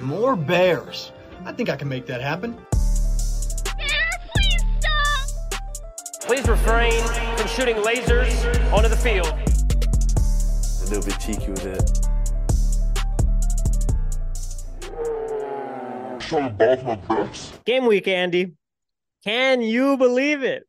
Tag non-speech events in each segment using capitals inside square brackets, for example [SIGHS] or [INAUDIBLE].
More bears. I think I can make that happen. Bear, please stop! Please refrain from shooting lasers onto the field. A little bit cheeky with it. Game week, Andy. Can you believe it?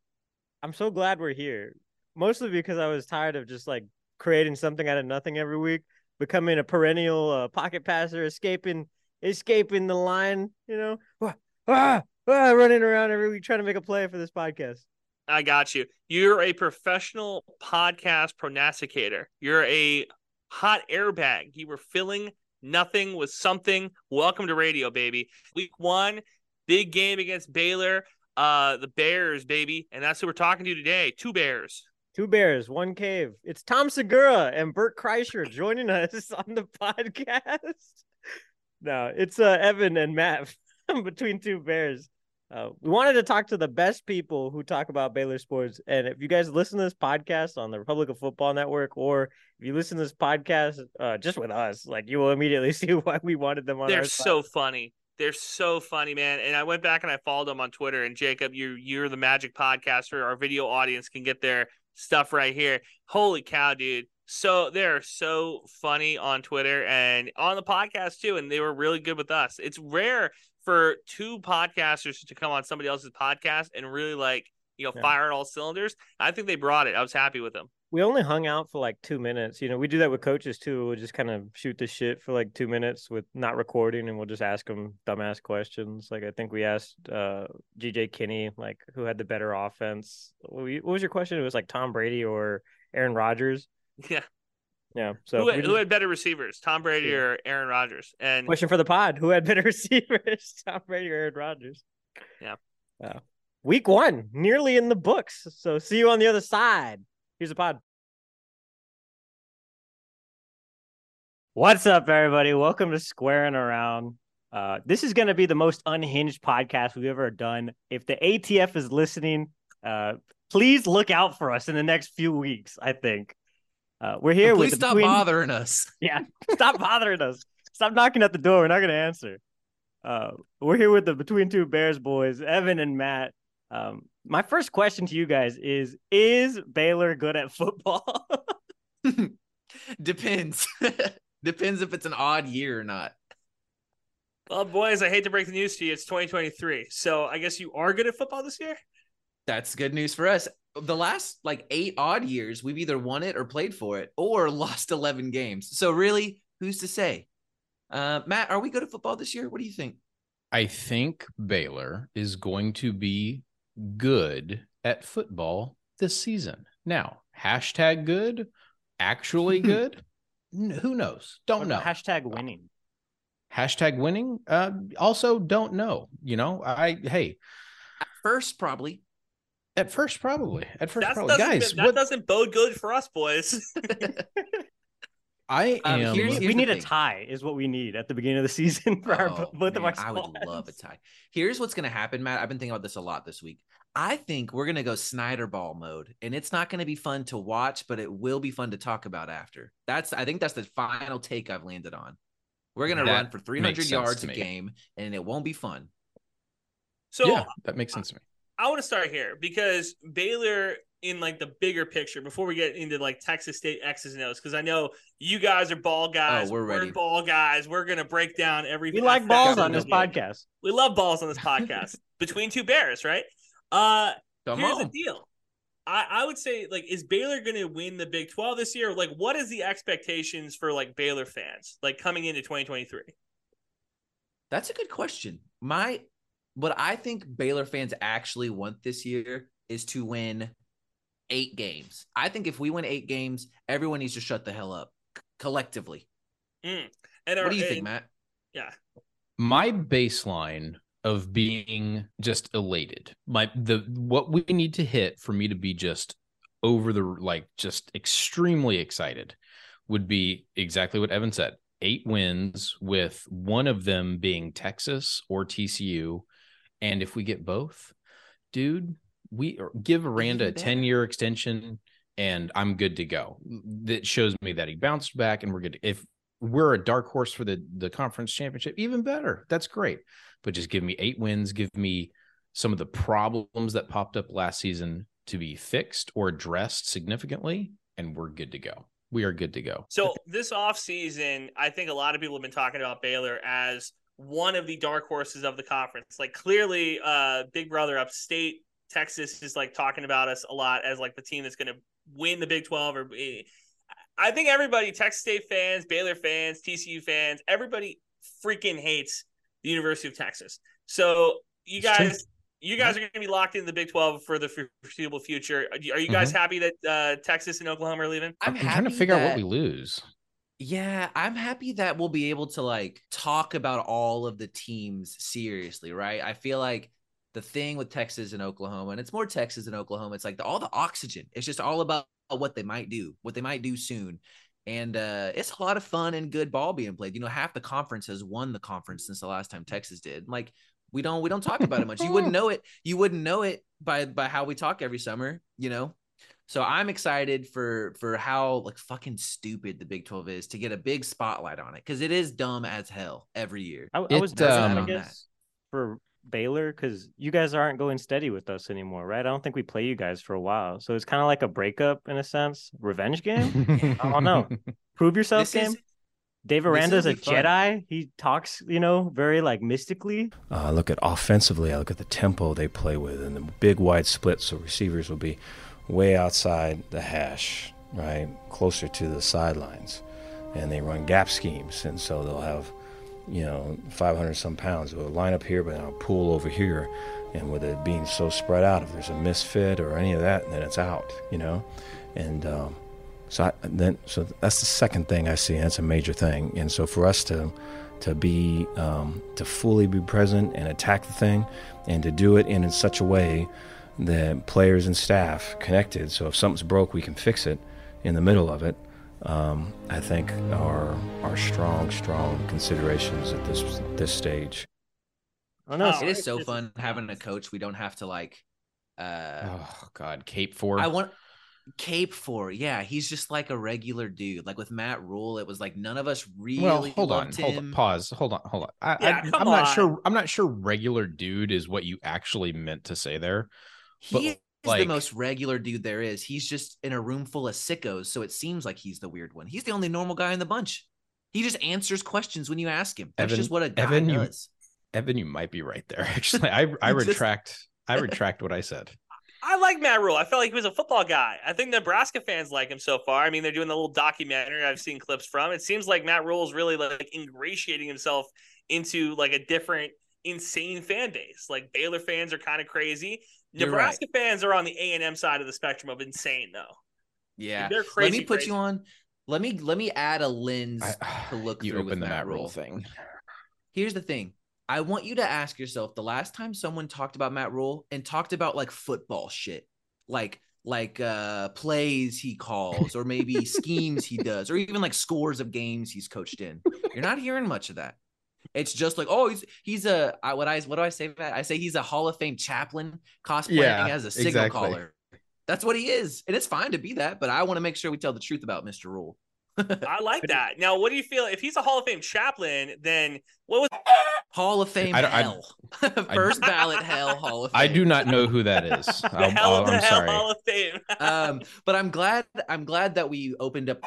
I'm so glad we're here. Mostly because I was tired of just like creating something out of nothing every week, becoming a perennial uh, pocket passer, escaping escaping the line, you know, ah, ah, ah, running around every week trying to make a play for this podcast. I got you. You're a professional podcast prognosticator. You're a hot airbag. You were filling nothing with something. Welcome to radio, baby. Week one, big game against Baylor. Uh, the Bears, baby, and that's who we're talking to today. Two Bears. Two bears, one cave. It's Tom Segura and Bert Kreischer joining us [LAUGHS] on the podcast. No, it's uh, Evan and Matt [LAUGHS] between two bears. Uh, we wanted to talk to the best people who talk about Baylor sports. And if you guys listen to this podcast on the Republic of Football Network, or if you listen to this podcast uh, just with us, like you will immediately [LAUGHS] see why we wanted them on. They're so funny. They're so funny, man. And I went back and I followed them on Twitter. And Jacob, you you're the magic podcaster. Our video audience can get their stuff right here. Holy cow, dude. So they're so funny on Twitter and on the podcast too. And they were really good with us. It's rare for two podcasters to come on somebody else's podcast and really like, you know, Yeah. fire at all cylinders. I think they brought it. I was happy with them. we only hung out for like two minutes. You know, we do that with coaches too. We'll just kind of shoot the shit for like two minutes with not recording, and we'll just ask them dumbass questions. Like I think we asked uh GJ Kinney like who had the better offense. What what was your question? It was like Tom Brady or Aaron Rodgers. [LAUGHS] Yeah. Yeah. So who, had, just- who had better receivers, Tom Brady Yeah. or Aaron Rodgers? And question for the pod: Who had better [LAUGHS] receivers, Tom Brady or Aaron Rodgers? Yeah. Uh, week one, nearly in the books. So see you on the other side. Here's the pod. What's up, everybody? Welcome to Squarin' Around. Uh, this is going to be the most unhinged podcast we've ever done. If the ATF is listening, uh, please look out for us in the next few weeks. I think uh, we're here Please with the stop Between- bothering us. [LAUGHS] yeah, stop bothering us. Stop knocking at the door. We're not gonna answer. Uh, we're here with the Between Two Bears boys, Evan and Matt. Um, my first question to you guys is: Is Baylor good at football? [LAUGHS] Depends. [LAUGHS] Depends if it's an odd year or not. well, boys, I hate to break the news to you. It's 2023. So I guess you are good at football this year. That's good news for us. The last like eight odd years, we've either won it or played for it or [LAUGHS] lost 11 games. So really, who's to say? Uh, Matt, are we good at football this year? What do you think? I think Baylor is going to be good at football this season. Now, hashtag good, actually [LAUGHS] good. N- who knows? Don't know. Hashtag winning. hashtag winning. Uh, also, don't know. You know, I hey, At first, probably. At first probably, at first That probably, guys. that What doesn't bode good for us, boys. I [LAUGHS] Um, am. here's- we the need a tie, is what we need at the beginning of the [LAUGHS] season for our, Oh, both of man, our I would love a tie. Here's what's going to happen, Matt. I've been thinking about this a lot this week. I think we're going to go Snyder ball mode, and it's not going to be fun to watch, but it will be fun to talk about after. That's I think that's the final take I've landed on. We're going to run for 300 yards a game, and it won't be fun. so yeah, that makes sense to me. I want to start here because Baylor, in like the bigger picture, before we get into like Texas State X's and O's, because I know you guys are ball guys. Oh, we're ready. ball guys. We're gonna break down every. We like balls on this game. podcast. We love balls on this podcast. [LAUGHS] Between two bears, right? Uh, Come here's the deal. I, I would say like is Baylor going to win the Big 12 this year? Like what is the expectations for like Baylor fans like coming into 2023? That's a good question. My what I think Baylor fans actually want this year is to win eight games. I think if we win eight games, everyone needs to shut the hell up c- collectively. Mm. And are- What do you and- think, Matt? Yeah. my baseline of being just elated my the what we need to hit for me to be just over the like just extremely excited would be exactly what evan said eight wins with one of them being texas or tcu and if we get both dude we er, give aranda a 10 year extension and i'm good to go that shows me that he bounced back and we're good if we're a dark horse for the the conference championship, even better. That's great. But just give me eight wins, give me some of the problems that popped up last season to be fixed or addressed significantly, and we're good to go. We are good to go. So this offseason, I think a lot of people have been talking about Baylor as one of the dark horses of the conference. Like clearly, uh, Big Brother Upstate Texas is like talking about us a lot as like the team that's going to win the Big Twelve. Or I think everybody, Texas State fans, Baylor fans, TCU fans, everybody freaking hates the University of Texas. So you It's true. guys. You guys are going to be locked in the Big 12 for the foreseeable future. Are you are you guys happy that uh, Texas and Oklahoma are leaving? I'm, I'm, trying to happy figure out what we lose. Yeah, I'm happy that we'll be able to like talk about all of the teams seriously, right? I feel like the thing with Texas and Oklahoma, and it's more Texas and Oklahoma, it's like the, all the oxygen. It's just all about what they might do, what they might do soon. And uh, it's a lot of fun and good ball being played. You know, half the conference has won the conference since the last time Texas did. Like we don't we don't talk about it much. You wouldn't [LAUGHS] know it. You wouldn't know it by by how we talk every summer. You know, so I'm excited for for how like fucking stupid the Big 12 is to get a big spotlight on it because it is dumb as hell every year. I, I was nervous, um, I guess, for Baylor because you guys aren't going steady with us anymore, right? I don't think we play you guys for a while, so it's kind of like a breakup in a sense, revenge game. [LAUGHS] I don't know. Prove yourself, This game. is Dave this Aranda's a fun. Jedi. He talks, you know, very like mystically. Uh, I look at offensively, I look at the tempo they play with and the big wide splits, so receivers will be way outside the hash, right? Closer to the sidelines. And they run gap schemes, and so they'll have, you know, 500 some pounds. They'll line up here, but I'll pull over here. And with it being so spread out, if there's a misfit or any of that, then it's out, you know? And, um, so I, then, so that's the second thing I see. And that's a major thing. And so for us to, to be, um, to fully be present and attack the thing, and to do it in such a way that players and staff connected. So if something's broke, we can fix it in the middle of it. Um, I think are are strong, strong considerations at this this stage. I know. It is it's so fun having a coach we don't have to like uh oh God, Cape Four. I want Cape for. Yeah, he's just like a regular dude. Like with Matt Rhule, it was like none of us really well, hold on, loved hold on, pause, hold on, hold on. I, Yeah, I, come I'm not sure. I'm not sure. Regular dude is what you actually meant to say there. He But, is the most regular dude there is. He's just in a room full of sickos, so it seems like he's the weird one. He's the only normal guy in the bunch. He just answers questions when you ask him. That's Evan- just what a guy Evan, you- does. Evan, you might be right there. [LAUGHS] Actually, I [LAUGHS] I Just- retract. I [LAUGHS] retract what I said. I like Matt Rhule. I felt like he was a football guy. I think Nebraska fans like him so far. I mean, they're doing the little documentary I've seen clips from. It seems like Matt Rhule is really like ingratiating himself into like a different insane fan base. Like Baylor fans are kind of crazy. You're Nebraska fans are on the A and M side of the spectrum of insane though. Yeah. They're crazy. let me put crazy. you on. Let me let me add a lens I, [SIGHS] to look you through open with the Matt Matt Rhule Rhule. thing. Here's the thing. I want you to ask yourself the last time someone talked about Matt Rhule and talked about like football shit, like like uh plays he calls or maybe [LAUGHS] schemes he does or even like scores of games he's coached in. You're not hearing much of that. It's just like, oh, he's he's a what I what do I say? Matt? I say he's a Hall of Fame chaplain cosplaying Yeah, as a signal exactly. caller. That's what he is, and it's fine to be that. But I want to make sure we tell the truth about Mr. Rhule. [LAUGHS] I like that. Now, what do you feel if he's a Hall of Fame chaplain? Then what was Hall of Fame I don't- I- hell, [LAUGHS] first ballot hell Hall of Fame. I do not know who that is. [LAUGHS] the I'll- hell I'll- of the I'm hell sorry. Hall of Fame? um, but I'm glad I'm glad that we opened up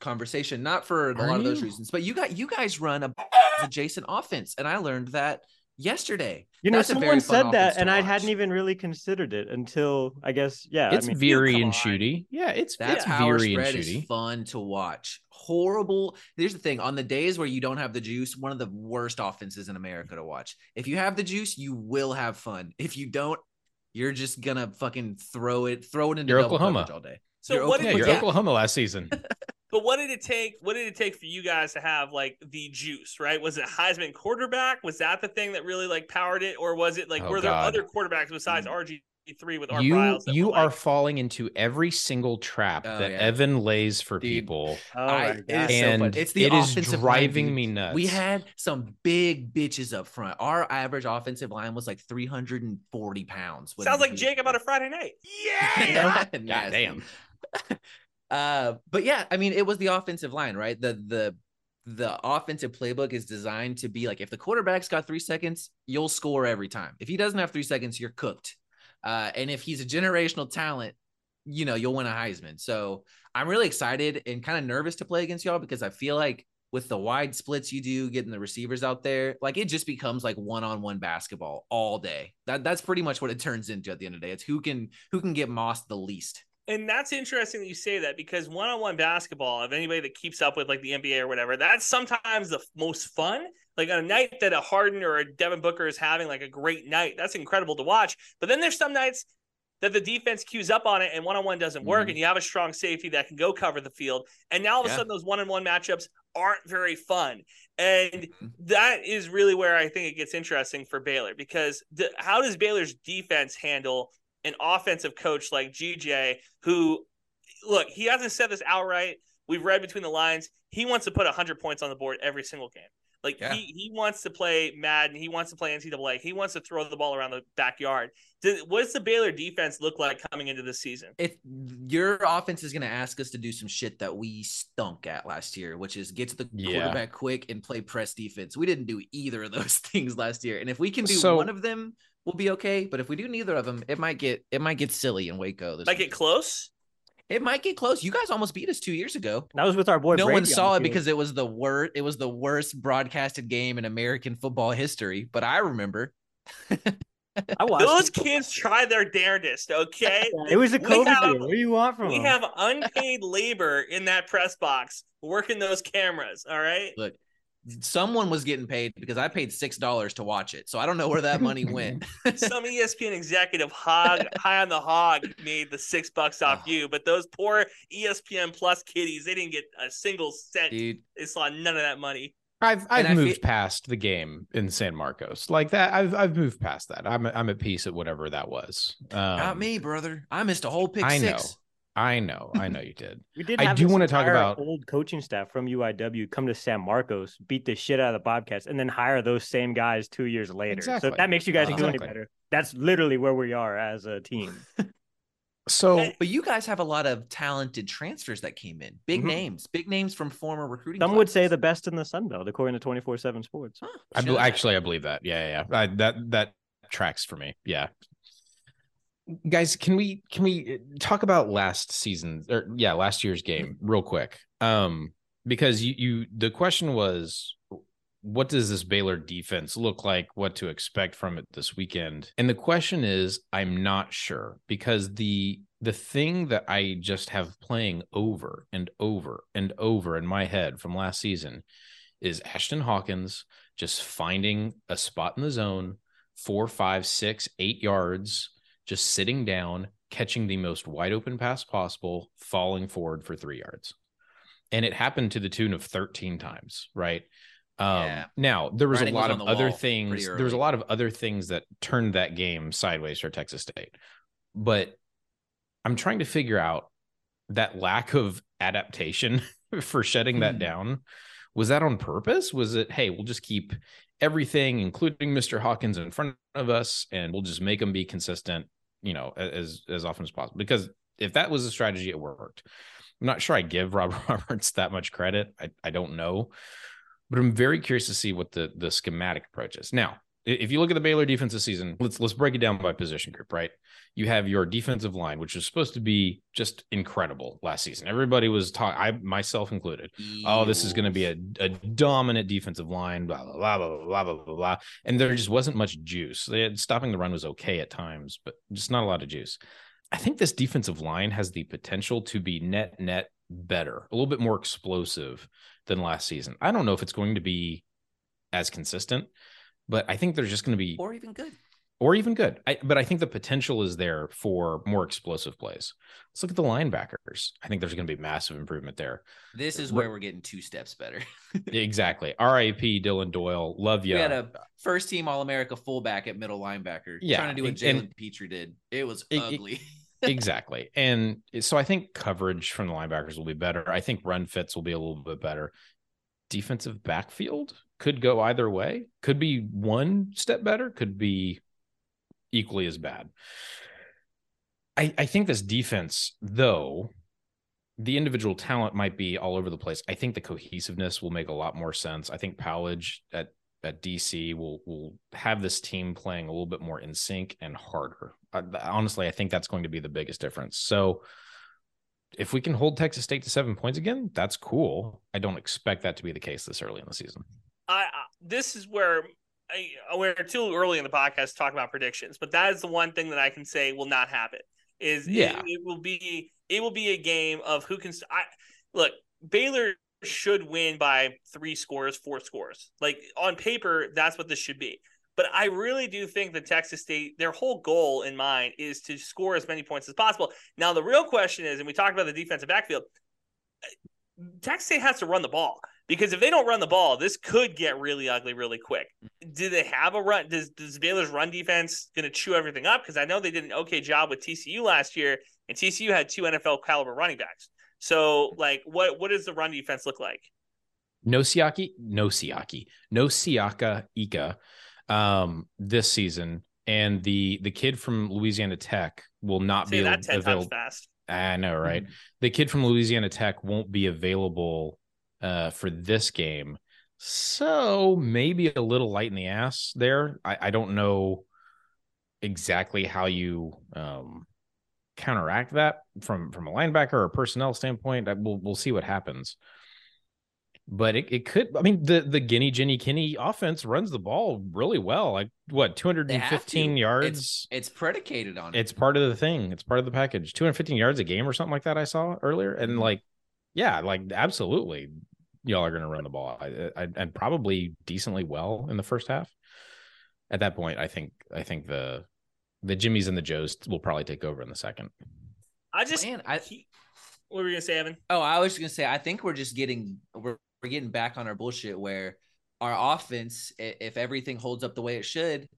conversation, not for a Are lot of those reasons, but you got you guys run a [LAUGHS] adjacent offense, and I learned that yesterday. You know, That's a someone said that, offense to and I hadn't even really considered it until I guess, yeah. It's I mean, veery come and on. shooty. Yeah, it's That it's power veery and spread is fun to watch. Horrible. Here's the thing: on the days where you don't have the juice, one of the worst offenses in America to watch. If you have the juice, you will have fun. If you don't, you're just gonna fucking throw it, throw it into You're Oklahoma. all day. So You're what Yeah, you're yeah. Oklahoma last season. [LAUGHS] But what did it take? What did it take for you guys to have like the juice? Right? Was it Heisman quarterback? Was that the thing that really like powered it, or was it like Oh, were there God. other quarterbacks besides mm. RG three with Art you Briles? you were, are like- falling into every single trap Oh, that yeah. Evan lays for Dude. people. oh I- it God. is so fun. It's the it is offensive line, driving dude. me nuts. We had some big bitches up front. Our average offensive line was like 340 pounds. sounds like he Jacob on a Friday night. [LAUGHS] Yeah. [LAUGHS] God damn. [LAUGHS] Uh, but yeah, I mean, it was the offensive line, right? The the the offensive playbook is designed to be like if the quarterback's got three seconds, you'll score every time. If he doesn't have three seconds, you're cooked. Uh, and if he's a generational talent, you know, you'll win a Heisman. So I'm really excited and kind of nervous to play against y'all because I feel like with the wide splits you do, getting the receivers out there, like it just becomes like one-on-one basketball all day. That that's pretty much what it turns into at the end of the day. It's who can who can get mossed the least. And that's interesting that you say that because one-on-one basketball, of anybody that keeps up with like the NBA or whatever, that's sometimes the most fun. Like on a night that a Harden or a Devin Booker is having like a great night, that's incredible to watch. But then there's some nights that the defense queues up on it and one-on-one doesn't work, Mhm. and you have a strong safety that can go cover the field. And now all of a sudden those one-on-one matchups aren't very fun. And Mhm. that is really where I think it gets interesting for Baylor because the, how does Baylor's defense handle an offensive coach like GJ who look, he hasn't said this outright. We've read between the lines. He wants to put 100 points on the board every single game. Like Yeah. he he wants to play Madden, he wants to play NCAA, he wants to throw the ball around the backyard. Does, what does the Baylor defense look like coming into this season? If your offense is going to ask us to do some shit that we stunk at last year, which is get to the Yeah. quarterback quick and play press defense, we didn't do either of those [LAUGHS] things last year. And if we can do So- one of them, we'll be okay. But if we do neither of them, it might get it might get silly in Waco. This Like week. it close? It might get close. You guys almost beat us two years ago. That was with our boy. no Brady one saw the it because it was the worst. It was the worst broadcasted game in American football history. But I remember. I watched. Those it. kids try their darndest, okay? It was a We COVID have- year. What do you want from We them? have unpaid labor in that press box working those cameras, all right? Look, someone was getting paid because I paid six dollars to watch it. So I don't know where that [LAUGHS] money went. [LAUGHS] Some ESPN executive hog high on the hog made the six bucks off Oh. you, but those poor ESPN Plus kiddies, they didn't get a single cent. Dude, They saw none of that money. I've I've And moved feel- past the game in San Marcos like that. I've I've moved past that. I'm I'm at peace at whatever that was. Um, not me, brother. I missed a whole pick I know. Six. I know. I know you did. [LAUGHS] We did. I have do wanna talk about- old coaching staff from UIW come to San Marcos, beat the shit out of the Bobcats, and then hire those same guys two years later. So Exactly. if that makes you guys do any Exactly. better, that's literally where we are as a team. [LAUGHS] So But you guys have a lot of talented transfers that came in. Big Mhm. names, big names from former recruiting. Some would say the best in the Sun Belt, according to twenty four seven Sports. Huh, I shit, bel I- actually I believe that. Yeah, yeah, yeah. I, that that tracks for me. Yeah. Guys, can we can we uh, talk about last season or yeah, last year's game real quick? Um because you you the question was what does this Baylor defense look like? What to expect from it this weekend? And the question is I'm not sure because the the thing that I just have playing over and over and over in my head from last season is Ashtyn Hawkins just finding a spot in the zone, four, five, six, eight yards, just sitting down, catching the most wide open pass possible, falling forward for three yards. And it happened to the tune of 13 times, right? Um, Yeah. Now, there was a lot on of other things. There was a lot of other things that turned that game sideways for Texas State. But I'm trying to figure out that lack of adaptation [LAUGHS] for shutting that Hmm. down. Was that on purpose? Was it, hey, we'll just keep everything, including Mr. Hawkins, in front of us, and we'll just make them be consistent, you know, as as often as possible? Because if that was a strategy, it worked. I'm not sure I give [LAUGHS] Ron Roberts that much credit. I, I don't know, but I'm very curious to see what the the schematic approach is. Now, if you look at the Baylor defensive season, let's let's break it down by position group, right? You have your defensive line, which was supposed to be just incredible last season. Everybody was taught, I myself included, oh, this is going to be a, a dominant defensive line, blah blah blah blah blah blah blah, and there just wasn't much juice. Had, stopping the run was okay at times, but just not a lot of juice. I think this defensive line has the potential to be net net better, a little bit more explosive than last season. I don't know if it's going to be as consistent but I think there's just going to be or even good. or even good. I, but I think the potential is there for more explosive plays. Let's look at the linebackers. I think there's going to be massive improvement there. This is where we're getting two steps better. [LAUGHS] exactly. RIP Dillon Doyle. Love you. We had a first team All America fullback at middle linebacker. Yeah, trying to do what Jalen Pitre did. It was It- it- ugly. [LAUGHS] exactly. And so I think coverage from the linebackers will be better. I think run fits will be a little bit better. Defensive backfield could go either way. Could be one step better, could be equally as bad. I, I think this defense, though, the individual talent might be all over the place. I think the cohesiveness will make a lot more sense. I think Powledge at at DC will will have this team playing a little bit more in sync and harder. I, honestly, I think that's going to be the biggest difference. So if we can hold Texas State to seven points again, that's cool. I don't expect that to be the case this early in the season. I, I this is where I, we're too early in the podcast to talk about predictions, but that is the one thing that I can say will not happen. Is Yeah. it, it will be it will be a game of who can. I look Baylor should win by three scores, four scores. Like on paper, that's what this should be. But I really do think that Texas State, their whole goal in mind is to score as many points as possible. Now, the real question is, and we talked about the defensive backfield, Texas State has to run the ball because if they don't run the ball, this could get really ugly really quick. Do they have a run? Does, does Baylor's run defense going to chew everything up? Because I know they did an okay job with TCU last year, and TCU had two NFL caliber running backs. So, like, what what does the run defense look like? No Siaki, no Siaki, no Siaki Ika um, this season, and the the kid from Louisiana Tech will not Say be that available. fast. I know, right? The kid from Louisiana Tech won't be available uh, for this game, so maybe a little light in the ass there. I, I don't know exactly how you um, counteract that from from a linebacker or personnel standpoint. I- We'll we'll see what happens. But it, it could. I mean, the the Guinea Jenny Kinney offense runs the ball really well. Like what, two hundred and fifteen yards. It's it's predicated on it. It's part of the thing. It's part of the package. 215 yards a game or something like that. I saw earlier, and Mm-hmm. like, yeah, like absolutely, y'all are going to run the ball, I, uh, I, and probably decently well in the first half. At that point, I think I think the the Jimmies and the Joes will probably take over in the second. I just Man, I- he- what were you gonna say, Evan? Oh, I was gonna say, I think we're just getting we're we're getting back on our bullshit where our offense, if everything holds up the way it should,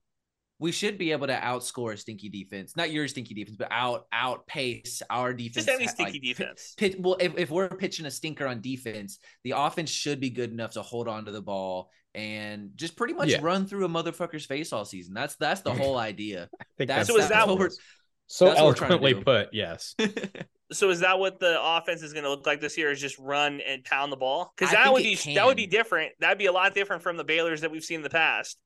we should be able to outscore a stinky defense. Not your stinky defense, but out outpace our defense. Just any stinky like, defense. Pit, well, if, if we're pitching a stinker on defense, the offense should be good enough to hold on to the ball and just pretty much Yeah. run through a motherfucker's face all season. That's that's the [LAUGHS] whole idea. I think That's- So is that what we're so that's what we're trying to eloquently put? Yes. [LAUGHS] So is that what the offense is going to look like this year? Is just run and pound the ball? Because that would it be that would be different. That'd be a lot different from the Baylor's that we've seen in the past.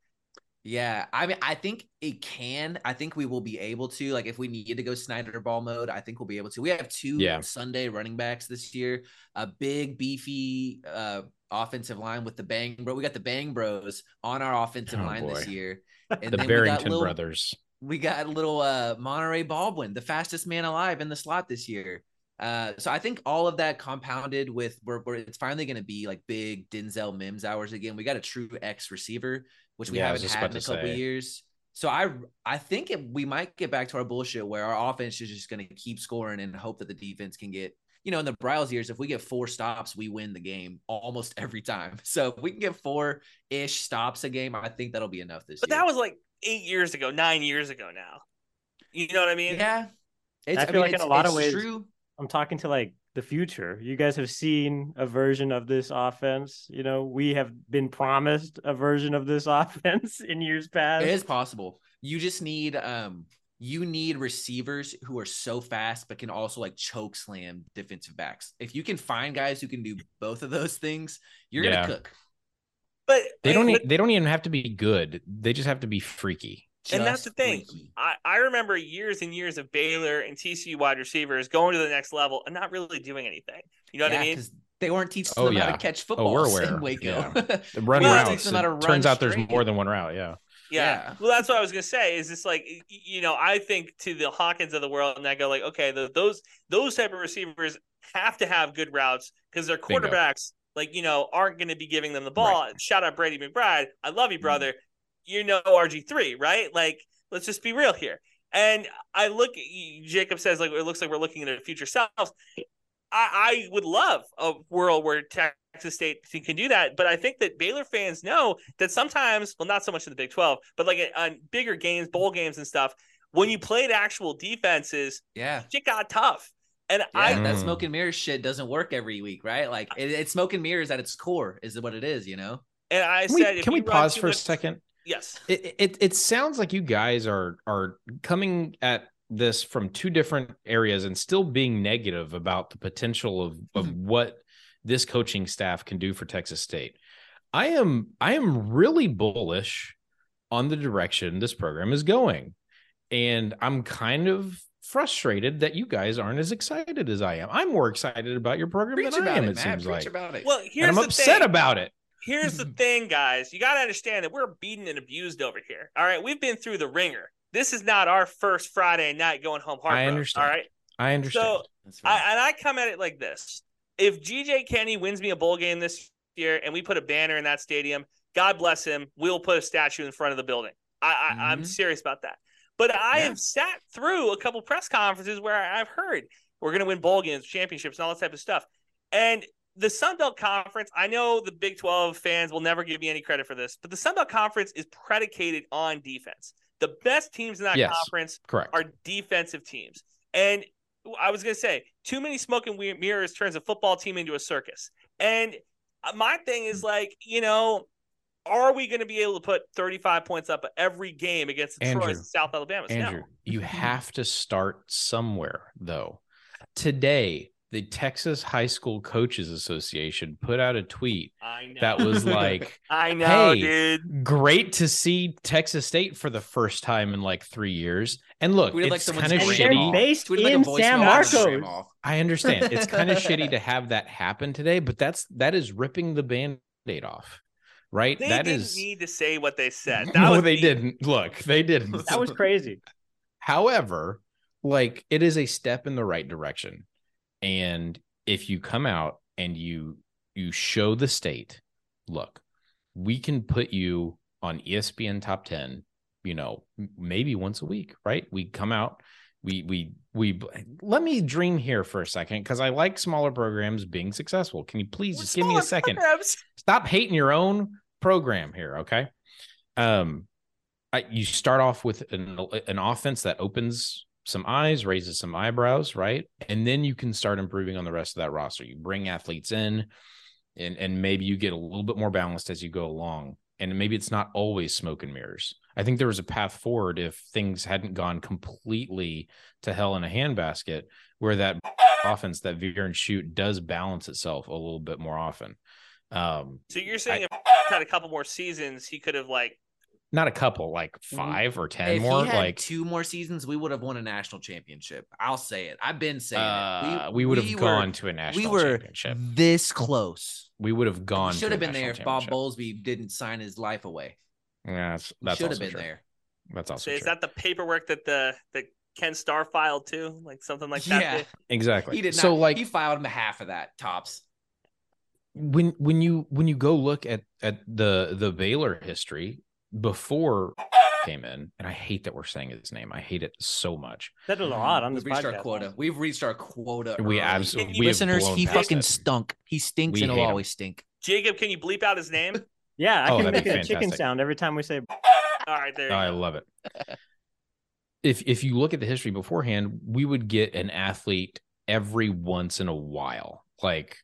Yeah, I mean, I think it can. I think we will be able to. Like, if we need to go Snyder ball mode, I think we'll be able to. We have two Yeah. Sunday running backs this year. A big, beefy uh, offensive line with the Bang Bro. We got the Bang Bros on our offensive Oh, line this year. [LAUGHS] And the then we got Barrington little, brothers. we got little uh Monaray Baldwin, the fastest man alive in the slot this year. Uh, so I think all of that compounded with where, where it's finally going to be like big Denzel Mims hours again. We got a true X receiver, which we Yeah, haven't had in a couple say. years. So I I think it, we might get back to our bullshit where our offense is just going to keep scoring and hope that the defense can get. You know, in the Briles years, if we get four stops, we win the game almost [LAUGHS] every time. So if we can get four ish stops a game, I think that'll be enough this year. But year. that was like eight years ago, nine years ago now. You know what I mean? yeah. It's, I feel mean, like in a lot of ways- true. I'm talking to like the future. You guys have seen a version of this offense. You know, we have been promised a version of this [LAUGHS] offense in years past. It is possible. You just need um you need receivers who are so fast but can also like choke slam defensive backs. If you can find guys who can do both of those things, you're Yeah. gonna cook. But They don't. but- they don't even have to be good. They just have to be freaky. And that's the thing. freaky. I, I remember years and years of Baylor and TCU wide receivers going to the next level and not really doing anything. You know what I mean? They weren't teaching Oh, them how to catch football Oh, footballs we're aware. in Waco. Yeah. [LAUGHS] Run Well, routes. them how to it run turns out there's more than one route. Yeah. Yeah. Yeah. Well, that's what I was gonna say. Is it's like you know, I think to the Hawkins of the world, and I go like, okay, the, those those type of receivers have to have good routes because their Bingo. quarterbacks, like you know, aren't going to be giving them the ball. Shout out Brady McBride. I love Mm-hmm. you, brother. You know RG three, right? Like, let's just be real here. And I look, Jacob says like it looks like we're looking at a future self. I, I would love a world where Texas State can do that, but I think that Baylor fans know that sometimes, well, not so much in the Big Twelve, but like on bigger games, bowl games, and stuff, when you played actual defenses, Yeah. shit got tough. And Yeah, I, that Mm. smoke and mirrors shit doesn't work every week, right? Like it, it's smoke and mirrors at its core, is what it is, you know? and I Can we, said, if can we pause too for a second? Yes. It, it it sounds like you guys are are coming at this from two different areas and still being negative about the potential of of mm-hmm. what this coaching staff can do for Texas State. I am I am really bullish on the direction this program is going. And I'm kind of frustrated that you guys aren't as excited as I am. I'm more excited about your program Preach than I am, it, it seems Preach like. Well, And I'm upset thing. about it. Here's the [LAUGHS] thing, guys. You got to understand that we're beaten and abused over here. All right, we've been through the ringer. This is not our first Friday night going home heartbroken. understand. All right, I understand. so That's right. I, and I come at it like this: If GJ Kinney wins me a bowl game this year, and we put a banner in that stadium, God bless him. We'll put a statue in front of the building. I, I I'm Mhm. serious about that. But I Yeah. have sat through a couple press conferences where I've heard we're going to win bowl games, championships, and all that type of stuff. And the Sun Belt Conference, I know the Big 12 fans will never give me any credit for this, but the Sun Belt Conference is predicated on defense. The best teams in that Yes. conference Correct. are defensive teams. And I was going to say, too many smoke and mirrors turns a football team into a circus. And my thing is hmm. like, you know, are we going to be able to put 35 points up every game against the Andrew, Troy's and South Alabama? Andrew, you [LAUGHS] have to start somewhere, though. Today, the Texas High School Coaches Association put out a tweet that was [LAUGHS] like, I know, Hey, dude. great to see Texas State for the first time in like three years. And look, Tweeted like it's someone's kind of And grandma. they're shitty. based Tweeted like in voicemail San Marcos. I understand. [LAUGHS] It's kind of shitty to have that happen today, but that's that is ripping the band-aid off. Right? They that didn't is need to say what they said. [LAUGHS] That no, was they me. didn't. Look, they didn't. That was crazy. However, like it is a step in the right direction. And if you come out and you you show the state, look, we can put you on ESPN top 10, you know, maybe once a week, right? We come out, we we we let me dream here for a second because I like smaller programs being successful. Can you please just give me a second? programs. stop hating your own program here okay um I, you start off with an, an offense that opens some eyes raises some eyebrows right? And then you can start improving on the rest of that roster. You bring athletes in and and maybe you get a little bit more balanced as you go along. And maybe it's not always smoke and mirrors. I think there was a path forward if things hadn't gone completely to hell in a handbasket where that offense that veer and shoot does balance itself a little bit more often. Um So you're saying if had a couple more seasons, he could have like not a couple like five or ten If more he had like two more seasons, we would have won a national championship. I'll say it. I've been saying uh, it. we, would have were- gone to a national We were championship this close. we would have gone Should to a have been there if Bob championship. Bowlesby didn't sign his life away. yeah that's, that's should also have been true. there. that's also is true that the paperwork that the that Ken Starr filed too? Like something like that. yeah, exactly he did not. so like he filed him half of that tops. when when you when you go look at at the the Baylor history before came in and I hate that we're saying his name I hate it so much Said a lot on this We've reached our podcast. quote. We've reached our quota. we absolutely we listeners. He past fucking it. stunk. He stinks We and he'll him. always stink. Jacob, can you bleep out his name? [LAUGHS] Yeah, I Oh, can make be it a chicken sound every time we say. [LAUGHS] All right, there you oh, I go. love it. if if you look at the history beforehand, we would get an athlete every once in a while, like,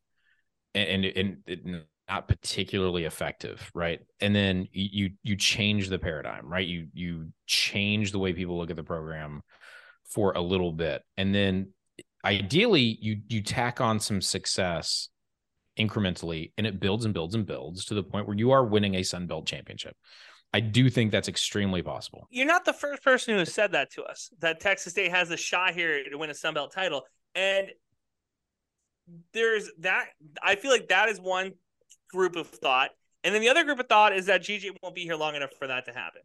and and, and it- not particularly effective, right? And then you you change the paradigm, right? You you change the way people look at the program for a little bit, and then ideally you you tack on some success incrementally, and it builds and builds and builds to the point where you are winning a Sun Belt championship. I do think that's extremely possible. You're not the first person who has said that to us. That Texas State has a shot here to win a Sun Belt title, and there's that. I feel like that is one group of thought, and then the other group of thought is that GJ won't be here long enough for that to happen.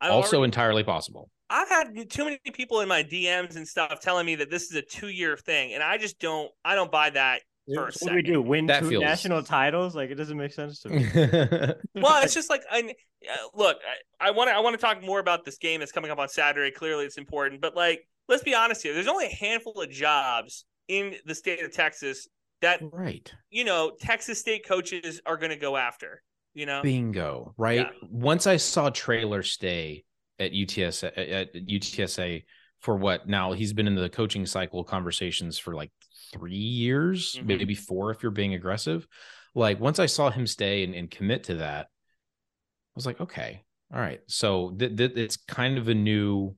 I've also already- entirely possible. I've had too many people in my DMs and stuff telling me that this is a two year thing, and I just don't. I don't buy that. For a What do we do? Win That two feels- national titles? Like it doesn't make sense to me. [LAUGHS] Well, it's just like I uh, look. I want to. I want to talk more about this game that's coming up on Saturday. Clearly, it's important, but like, let's be honest here. There's only a handful of jobs in the state of Texas that right. you know Texas State coaches are going to go after. You know, Bingo. Right. Yeah. Once I saw Traylor stay at UTS at, UTSA for what now he's been in the coaching cycle conversations for like three years, Mhm. maybe four if you're being aggressive. Like once I saw him stay and, and commit to that, I was like, okay, all right. So th- th- it's kind of a new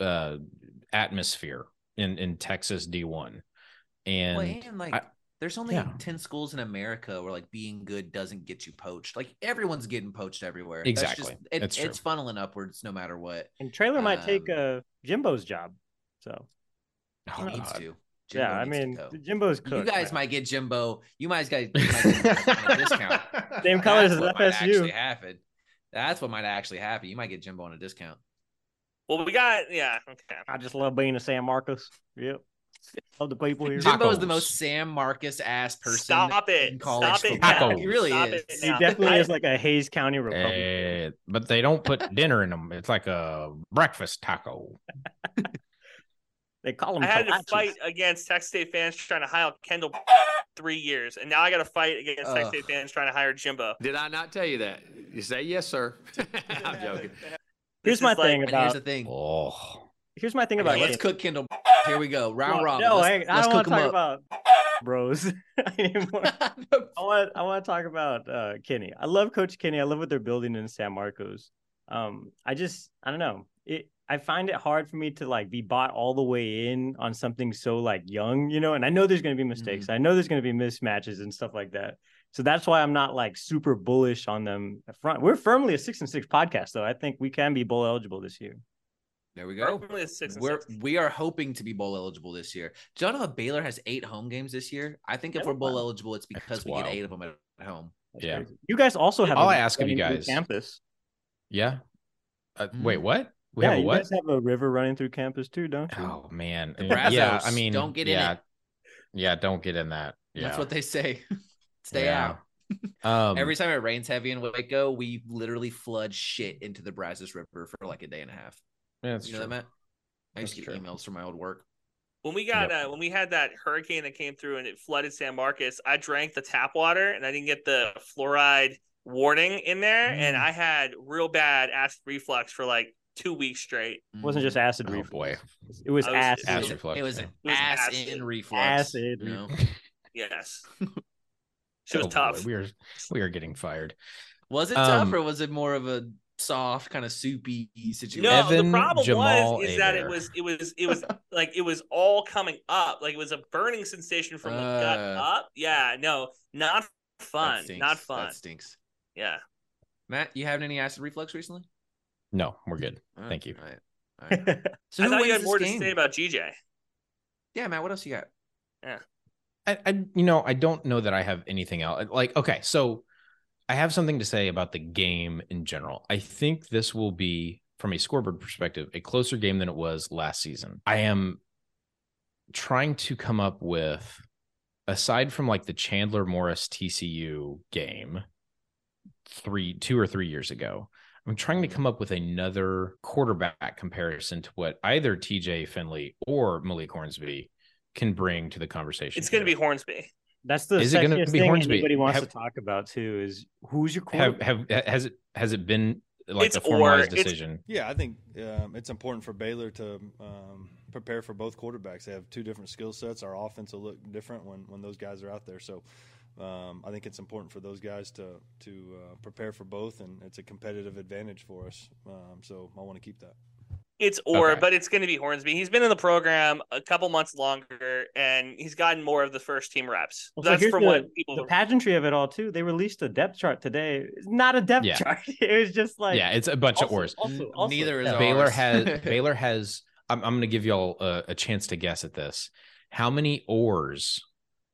uh atmosphere in in Texas D1. And, well, and like I- there's only yeah. 10 schools in America where like being good doesn't get you poached. Like everyone's getting poached everywhere. That's Exactly. just- it- That's true. it's funneling upwards no matter what. And Traylor might take Um, uh, Jimbo's job. So Oh, needs God. to. yeah, I mean go. Jimbo's you guys man. might get Jimbo. You guys guys might get Jimbo on a discount. [LAUGHS] Same colors as what might FSU. actually happen. That's what might actually happen. You might get Jimbo on a discount. Well, we got yeah. Okay. I just love being a San Marcos. Yep. Love the people here. Jimbo is the most San Marcos ass person. Stop it. in college Stop it football. now. He really Stop is. it he definitely is like a Hays County Republican. Eh, but they don't put dinner in them. It's like a breakfast taco. They call them. I had to fight against Texas State fans trying to hire Kendal three years, and now I got to fight against Texas Ugh. State fans trying to hire Jimbo. Did I not tell you that? You say yes, sir. [LAUGHS] I'm [LAUGHS] joking. Here's This my is like- thing And here's about. the thing. Oh, Here's my thing Okay, about. let's cook Kendal. Here we go. Round robin. No, let's, I, I don't want to talk about bros [LAUGHS] anymore. [LAUGHS] I want I want to talk about uh Kinney. I love Coach Kinney. I love what they're building in San Marcos. Um, I just I don't know. It I find it hard for me to like be bought all the way in on something so like young, you know. And I know there's going to be mistakes. I know there's going to be mismatches and stuff like that. So that's why I'm not like super bullish on them front. We're firmly a six and six podcast, though. I think we can be bowl eligible this year. There we go. Firmly a six and We're six. we are hoping to be bowl eligible this year. Do you know Baylor has eight home games this year? I think if we're bowl eligible, it's because That's we get eight of them at at home. That's Yeah. crazy. You guys also have. I'll ask of you guys. campus. yeah. Uh, Mm. Wait, what? We yeah, have a you what? guys have a river running through campus too, don't you? Oh man, yeah. I mean, don't get in yeah, it. Yeah, don't get in that. Yeah, That's what they say. [LAUGHS] Stay Yeah. out. [LAUGHS] Um, Every time it rains heavy in Waco, we literally flood shit into the Brazos River for like a day and a half. Yeah, that's you know that, true. Matt? I used That's to get true. emails from my old work. When we got Yep. uh, when we had that hurricane that came through and it flooded San Marcos, I drank the tap water and I didn't get the fluoride warning in there, and Mm. I had real bad acid reflux for like two weeks straight. It wasn't just acid Oh reflux. boy, It was was- acid. acid It was yeah. an was ass acid. in reflux. Acid you know? [LAUGHS] Yes, [LAUGHS] she was Oh, boy, tough. We are we are getting fired. Was it tough Um, or was it more of a soft, kind of soupy situation? No, Evan the problem Jamal was is that it was it was it was [LAUGHS] like it was all coming up. Like it was a burning sensation from the gut Uh. up. Yeah, no, not fun. Not fun. That stinks. Yeah. Matt, you having any acid reflux recently? No, we're good. All Thank you. All right. All right. [LAUGHS] So I thought you had more game? to say about GJ. Yeah, Matt. What else you got? Yeah. I, I you know I don't know that I have anything else. Like okay, so I have something to say about the game in general. I think this will be from a scoreboard perspective a closer game than it was last season. I am trying to come up with aside from like the Chandler Morris TCU game 3 2 or 3 years ago. I'm trying to mm-hmm. come up with another quarterback comparison to what either TJ Finley or Malik Hornsby can bring to the conversation. It's going to be Hornsby. That's the Is it gonna be thing Hornsby? anybody wants Have- to talk about too. Is who's your quarterback? have has it has it been like It's a formalized or- decision? Yeah, I think um, it's important for Baylor to um, prepare for both quarterbacks. They have two different skill sets. Our offense will look different when, when those guys are out there. So um, I think it's important for those guys to to uh, prepare for both, and it's a competitive advantage for us. Um, so I want to keep that. It's or, Okay. but it's going to be Hornsby. He's been in the program a couple months longer, and he's gotten more of the first team reps. Well, so That's here's from the, what people. the pageantry of it all too. They released a depth chart today. It's not a depth Yeah. chart. [LAUGHS] It was just like yeah, it's a bunch of also- oars. Also, also, neither is. Baylor ours. has [LAUGHS] Baylor has. I'm, I'm going to give y'all a, a chance to guess at this. How many oars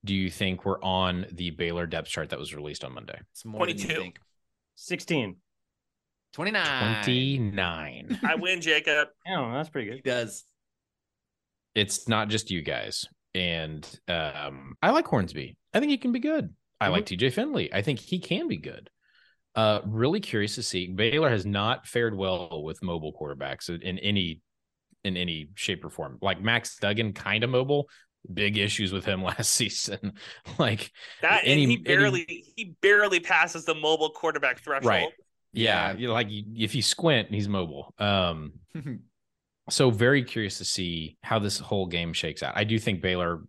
do you think were on the Baylor depth chart that was released on Monday? It's more than 22. you think. sixteen. 29. Twenty nine. I win, Jacob. [LAUGHS] I. That's pretty good. He good. does. it's not just you guys. And um, I like Hornsby. I think he can be good. I like TJ Finley. I think he can be good. Uh, really curious to see. Baylor has not fared well with mobile quarterbacks in any in any shape or form. Like Max Duggan, kind of mobile. Big issues with him [LAUGHS] last season. [LAUGHS] like That Any- and he any- barely he barely passes the mobile quarterback threshold. Right. Yeah, you like if you squint, he's mobile. Um, [LAUGHS] so very curious to see how this whole game shakes out. I do think Baylor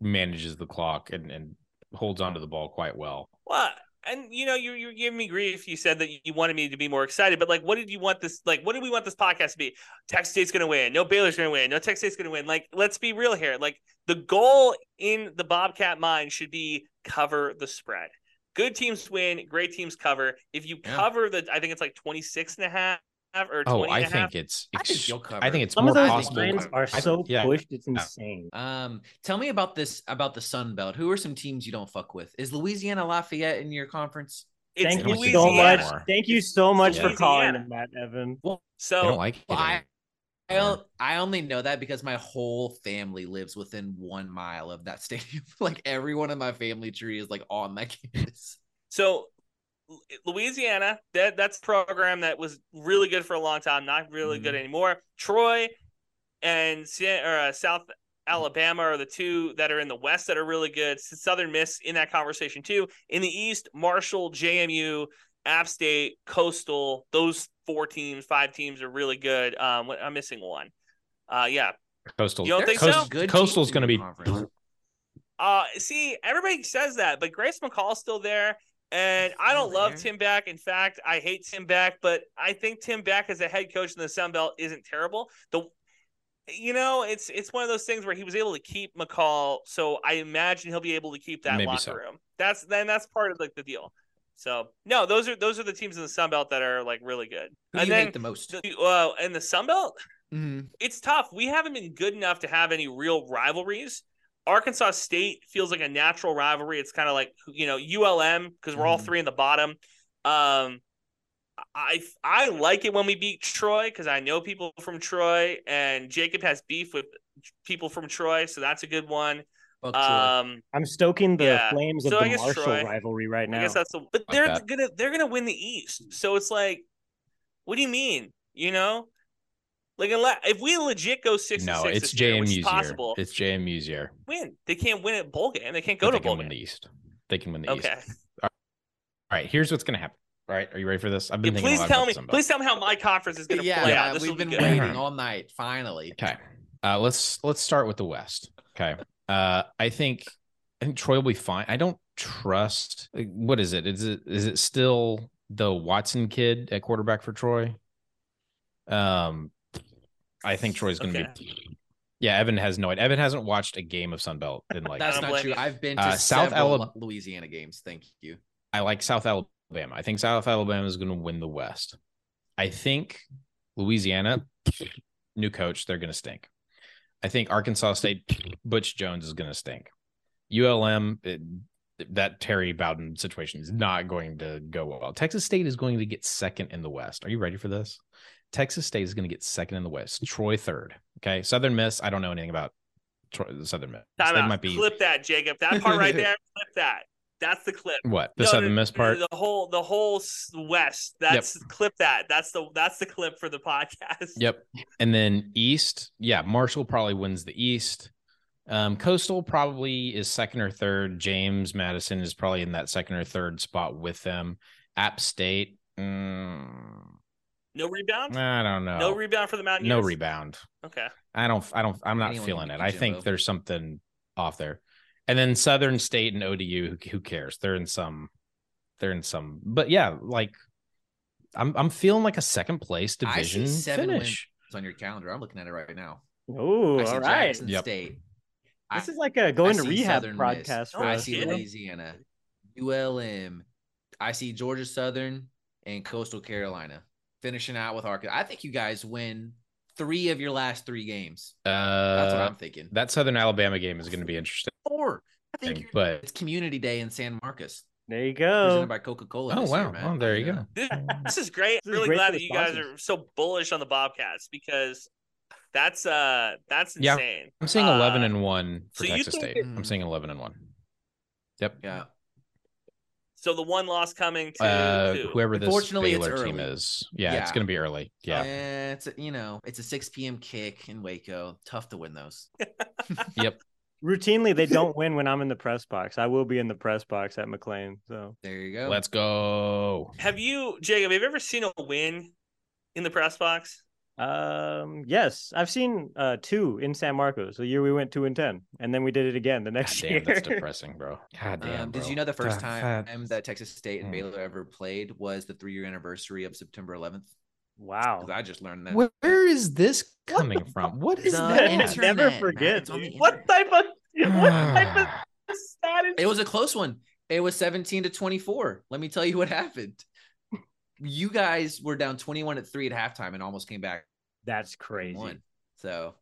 manages the clock and, and holds onto the ball quite well. Well, and you know, you you giving me grief. You said that you wanted me to be more excited, but like, what did you want this? Like, what did we want this podcast to be? Texas State's going to win. No Baylor's going to win. No Texas State's going to win. Like, let's be real here. Like, the goal in the Bobcat mind should be cover the spread. Good teams win. Great teams cover. If you Yeah. cover the, I think it's like 26 and a half or 20 Oh, I I a half. think it's. I think you'll cover. I think it's Some more of those possible. lines are I- so yeah. pushed, it's insane. Um, tell me about this about the Sun Belt. Who are some teams you don't fuck with? Is Louisiana Lafayette in your conference? It's Thank you Louisiana. so much. Thank you so much for calling Louisiana. him that, Evan. So I don't like it. Well, I. I, only know that because my whole family lives within one mile of that [LAUGHS] stadium. like everyone in my family tree is like on that [LAUGHS] campus. So Louisiana, that that's a program that was really good for a long time, not really good anymore. Troy and or, uh, South Alabama are the two that are in the West that are really good. Southern Miss in that conversation too. In the East, Marshall, JMU, App State, Coastal. Those four teams, five teams are really good. Um, I'm missing one. Uh, yeah. Coastal. You don't think Coast- so? Good Coastal's teams going to be. conference. Uh, see, everybody says that, but Grayson McCall's still there. And I don't love there? Tim Beck. In fact, I hate Tim Beck, but I think Tim Beck as a head coach in the Sun Belt isn't terrible. The you know, it's it's one of those things where he was able to keep McCall, so I imagine he'll be able to keep that Maybe locker so. room. That's then that's part of like the deal. So no, those are those are the teams in the Sun Belt that are like really good. Who do you then the most? uh, in the Sun Belt, Mhm. it's tough. We haven't been good enough to have any real rivalries. Arkansas State feels like a natural rivalry. It's kind of like you know ULM because we're all Mhm. three in the bottom. Um, I I like it when we beat Troy because I know people from Troy, and Jacob has beef with people from Troy, so that's a good one. Fuck Troy. Um, I'm stoking the Yeah. flames of So the guess Marshall Troy- rivalry right now. I guess that's the. But Like they're that. gonna they're gonna win the East, so it's like, what do you mean? You know, like unless if we legit go six No, six it's this year, JMU's is possible. It's JMU's year. win. They can't win at bowl game. They can't go But to they bowl can win game. the East. They can win the East. Okay. All right, here's what's gonna happen. All right, are you ready for this? I've Yeah, been thinking a please lot tell about me. the Sun Belt. Please tell me how my conference is going to yeah, play yeah, out. This we've will be been waiting all night. Finally, Okay. Uh, let's let's start with the West. Okay. Uh, I think I think Troy will be fine. I don't trust. like, What is it? Is it is it still the Watson kid at quarterback for Troy? Um, I think Troy's going to Okay. be. Yeah, Evan has no idea. Evan hasn't watched a game of Sun Belt in like. that's don't true. you. I've been to Uh, South several Alab- Louisiana games. Thank you. I like South Alabama. I think South Alabama is going to win the West. I think Louisiana, new coach, they're going to stink. I think Arkansas State, Butch Jones is going to stink. ULM, it- that Terry Bowden situation is not going to go well. Texas State is going to get second in the West. Are you ready for this? Texas State is going to get second in the West. Troy third. Okay, Southern Miss. I don't know anything about Troy, Southern Miss. Time out. might be Clip that, Jacob. That part right [LAUGHS] there. Clip that. That's the clip. what the No, Southern no, Miss part. The whole the whole West. That's clip that. That's the that's the clip for the podcast. Yep. And then East, yeah, Marshall probably wins the East. Um, Coastal probably is second or third. James Madison is probably in that second or third spot with them. App State, mm, No rebound. I don't know. No rebound for the Mountaineers. No rebound. Okay. I don't. I don't. I'm not Anyone feeling it. I Jimbo. think there's something off there. And then Southern State and ODU. Who, who cares? They're in some. They're in some. But yeah, like I'm. I'm feeling like a second place I see division seven finish. wins on your calendar. I'm looking at it right now. Oh, I all right. Jackson Yep. State. This I- is like a going I to rehab Southern broadcast for I see Yeah. Louisiana, ULM. I see Georgia Southern and Coastal Carolina finishing out with Arkansas. I think you guys win three of your last three games. That's what Uh, I'm thinking. that Southern Alabama game is going to be interesting. Four. I think you're- But it's Community Day in San Marcos, There you go. presented go. by Coca Cola. oh this year, wow, man. oh there you Yeah. go. This, [LAUGHS] this is great. This is really great glad that the you guys are so bullish on the Bobcats because that's uh that's Yeah. insane. I'm seeing 11 Uh, and one for so Texas State. that- I'm seeing 11 and one. Yep. Yeah. So the one loss coming to Uh, whoever this Unfortunately, it's Baylor team early. is, yeah, it's going to be early. Yeah. Eh, it's a, you know it's a 6 p.m. kick in Waco. Tough to win those. [LAUGHS] Yep. Routinely, they don't win when I'm in the press box. I will be in the press box at McLane. So There you go. Let's go. Have you, Jacob? Have you ever seen a win in the press box? Um, yes, I've seen uh two in San Marcos. The year we went two and ten, and then we did it again the God next damn, year. that's [LAUGHS] depressing, bro. God damn. Um, did you know the first time that- that Texas State and. Baylor ever played was the three year anniversary of September 11th? wow, I just learned that. Where, where is this coming [LAUGHS] from? What is The that? [LAUGHS] internet, Never man. forget, It's on the dude. What type of what type of [SIGHS] status? It was a close one. It was 17 to 24. Let me tell you what happened. You guys were down 21 at three at halftime and almost came back that's crazy. won. So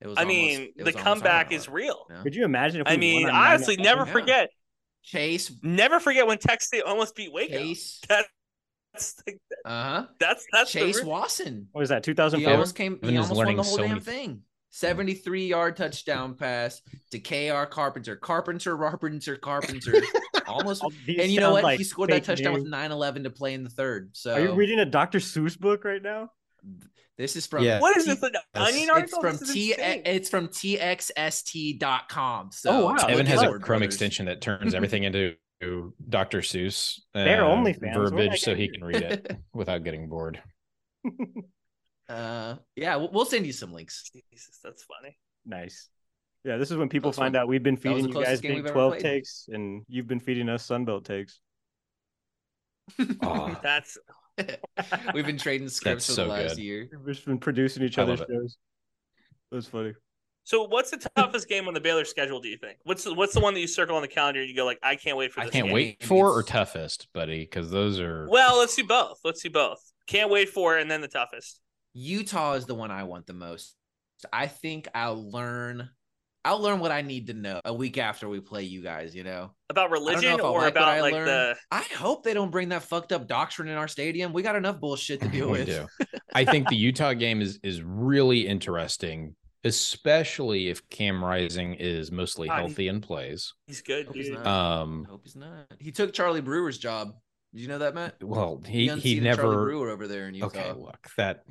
it was I almost- mean, it the comeback is real. Yeah. Could you imagine if we I mean, honestly, never? Yeah. forget. Chase Never forget when Texas State almost beat Waco. Chase [LAUGHS] That's the, uh-huh. that's that's Chase real- Watson. What was that? He almost came Evan he is almost won the whole so damn many- thing. 73 yard touchdown pass to KR Carpenter. Carpenter, Carpenter, Carpenter. [LAUGHS] [LAUGHS] almost these and you know what? like he scored that touchdown news. with 9-11 to play in the third. So Are you reading a Dr. Seuss book right now? this is from Yeah. What is T- this? An Yes. onion It's from This is T. It's from txst.com. So Oh, wow. Evan has a Chrome brothers. extension that turns [LAUGHS] everything into Dr. Seuss uh, They're OnlyFans. What verbiage so he can read it [LAUGHS] without getting bored. Uh, yeah, we'll, we'll send you some links. Jesus, that's funny. Nice. Yeah, this is when people Close find one. out we've been feeding you guys game Big 12 takes, and you've been feeding us Sunbelt takes. Oh, [LAUGHS] That's [LAUGHS] We've been trading scripts for so the last good. year. We've just been producing each I other's it. shows. That's funny. so. What's the toughest game on the Baylor schedule? Do you think? What's the, what's the one that you circle on the calendar and you go like, I can't wait for I can't game? wait for or toughest, buddy, because those are Well, let's do both. Let's do both. Can't wait for and then the toughest. Utah is the one I want the most. I think I'll learn. I'll learn what I need to know a week after we play you guys. You know, About I don't know religion I'll or like about like learn. the I hope they don't bring that fucked up doctrine in our stadium. We got enough bullshit to deal with. do. [LAUGHS] I think the Utah game is is really interesting, especially if Cam Rising is mostly Ah, he- healthy and plays. he's good, Hope he's dude. not. I Um, hope he's not. He took Charlie Brewer's job. Did you know that, Matt? well, he he unseated Charlie never. Brewer over there in Utah. Okay, look that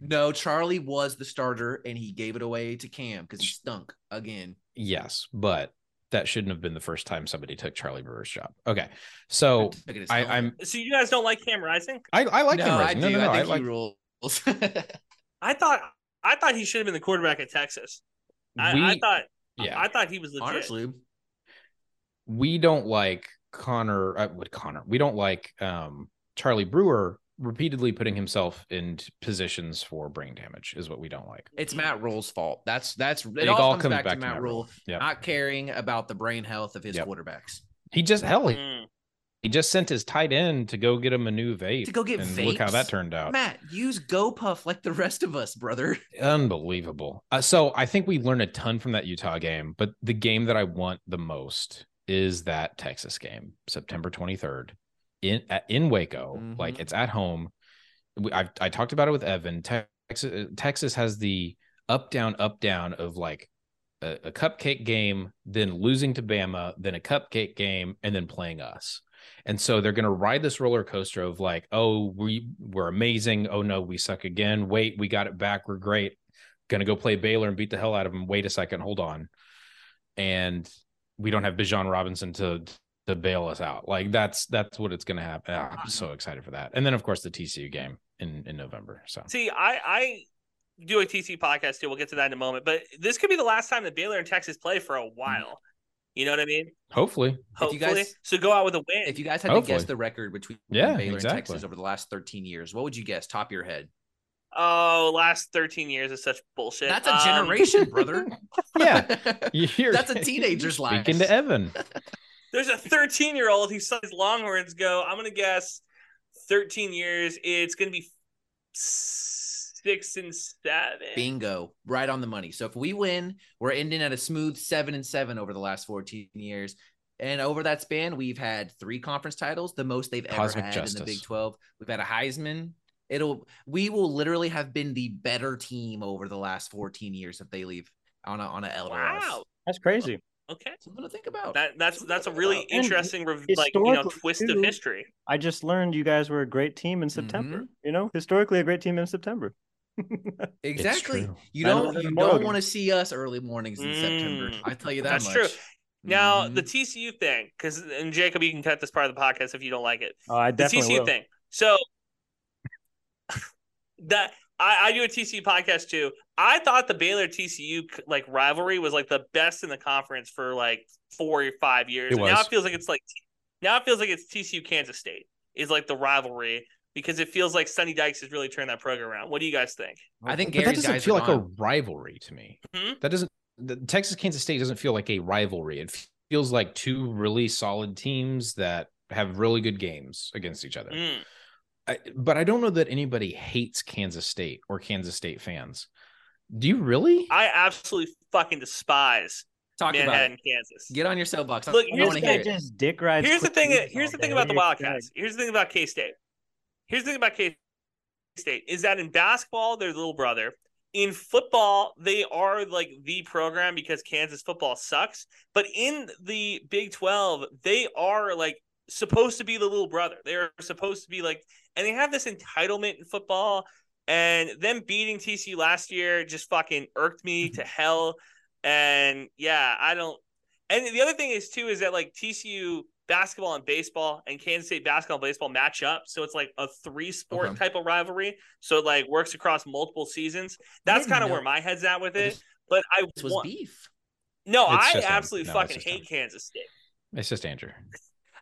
No, Charlie was the starter, and he gave it away to Cam because he stunk again. yes, but that shouldn't have been the first time somebody took Charlie Brewer's job. Okay, so Took it his I, helmet. I'm So you guys don't like Cam Rising? I, I like no, Cam I Rising. do. No, no, no, I I think like he rules. [LAUGHS] I thought I thought he should have been the quarterback at Texas. I, we. I thought yeah, I thought he was legit. Honestly, we don't like Connor. Uh, what Connor? We don't like um Charlie Brewer repeatedly putting himself in positions for brain damage. Is what we don't like. it's Matt Rhule's fault. That's that's it, It all, all comes, comes back, back to to Matt Matt Rhule Rhule. Yep. not caring about the brain health of his Yep. quarterbacks. He just hell. He, Mm. he just sent his tight end to go get him a new vape To go get and look how that turned out. Matt, use GoPuff like the rest of us, brother. Unbelievable. Uh, so I think we learned a ton from that Utah game, but the game that I want the most is that Texas game, September 23rd in at, in Waco. Like Mhm. it's at home. I I talked about it with Evan. Texas Texas has the up down up down of like a, a cupcake game, then losing to Bama, then a cupcake game, and then playing us. And so they're going to ride this roller coaster of like, oh, we we're amazing. Oh no, we suck again. Wait, we got it back. We're great. Going to go play Baylor and beat the hell out of them. Wait a second, hold on. And we don't have Bijan Robinson to to bail us out. Like that's that's what it's going to happen. Ah, I'm so excited for that. And then of course the TCU game in in November. So See, I I do a TC podcast too. We'll get to that in a moment. But this could be the last time that Baylor and Texas play for a while. You know what I mean? hopefully, Hopefully. guys- so go out with a win. If you guys had to guess the record between Yeah, Baylor exactly. and Texas over the last 13 years, what would you guess? Top of your head. Oh, last 13 years is such bullshit. That's a Um, generation, brother. [LAUGHS] yeah, [LAUGHS] you hear That's a teenager's life. Speaking to Evan, [LAUGHS] There's a 13 year old who saw his Longhorns go. I'm gonna guess 13 years. It's gonna be six and seven. Bingo. Right on the money. So if we win, we're ending at a smooth seven and seven over the last 14 years. And over that span, we've had three conference titles, the most they've ever Cosmic had in the Big 12. We've had a Heisman. It'll we will literally have been the better team over the last 14 years if they leave on a on a L. Wow. That's crazy. Okay. Something to think about. That that's Something that's a really about. And interesting, rev- like you know, historically, twist of history. I just learned you guys were a great team in September. You know, historically a great team in September. [LAUGHS] Exactly. You don't you don't want to see us early mornings in September. Mm. I tell you that That's much. true. Now Mhm. the TCU thing, because and Jacob, you can cut this part of the podcast if you don't like it. Oh, I The definitely TCU will. thing. So that I, I do a TCU podcast too. I thought the Baylor TCU like rivalry was like the best in the conference for like four or five years. It and now it feels like it's like now it feels like it's TCU Kansas State is like the rivalry because it feels like Sonny Dykes has really turned that program around. What do you guys think? I think but that doesn't feel are like a rivalry to me. Hmm? That doesn't. The Texas Kansas State doesn't feel like a rivalry. It feels like two really solid teams that have really good games against each other. Mm. I, but I don't know that anybody hates Kansas State or Kansas State fans. Do you really? I absolutely fucking despise Talk about Manhattan, it. Kansas. Get on your soapbox. I- Look, I here's want the hear thing. just dick rides. Here's the thing. Here's the thing about the Wildcats. Here's the thing about K State. Here's the thing about K State is that in basketball they're the little brother. In football, they are like the program because Kansas football sucks. But in the Big Twelve, they are like supposed to be the little brother. They are supposed to be like, and they have this entitlement in football. And them beating TCU last year just fucking irked me to mm-hmm. hell. And yeah, I don't. And the other thing is too is that like TCU basketball and baseball and Kansas State basketball and baseball match up, so it's like a three sport Okay. type of rivalry. So it like works across multiple seasons. That's kind of where my head's at with I it. just- But I was want, beef. no, It's I absolutely No, fucking hate. Kansas State. It's just Andrew.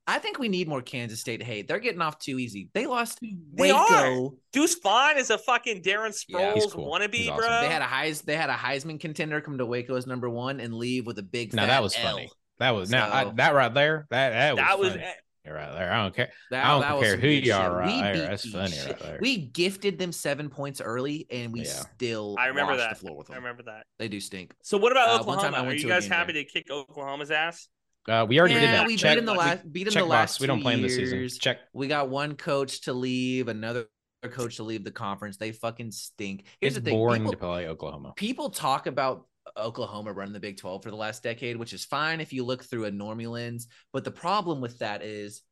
I think we need more Kansas State hate. They're getting off too easy. They lost They Waco. are. Deuce Vaughn is a fucking Darren Yeah. Sproles cool. wannabe, He's bro. They had a Heis, they had a Heisman contender come to Waco as number one and leave with a big. Now that was L. funny. That was now I, that right there. That that was that was funny. right there. I don't care. That, I don't care who good you are right We there. That's funny shit. right there. We gifted them seven points early, and we Yeah. still I remember that. the floor with them. I remember that. They do stink. So what about Uh, Oklahoma? Are you guys happy there. to kick Oklahoma's ass? Uh, we already did that. we check, beat them the last. Beat check the last. We don't play them this season. Check. We got one coach to leave, another coach to leave the conference. They fucking stink. Here's It's the thing: boring people, to play Oklahoma. people talk about Oklahoma running the Big 12 for the last decade, which is fine if you look through a normie lens. But the problem with that is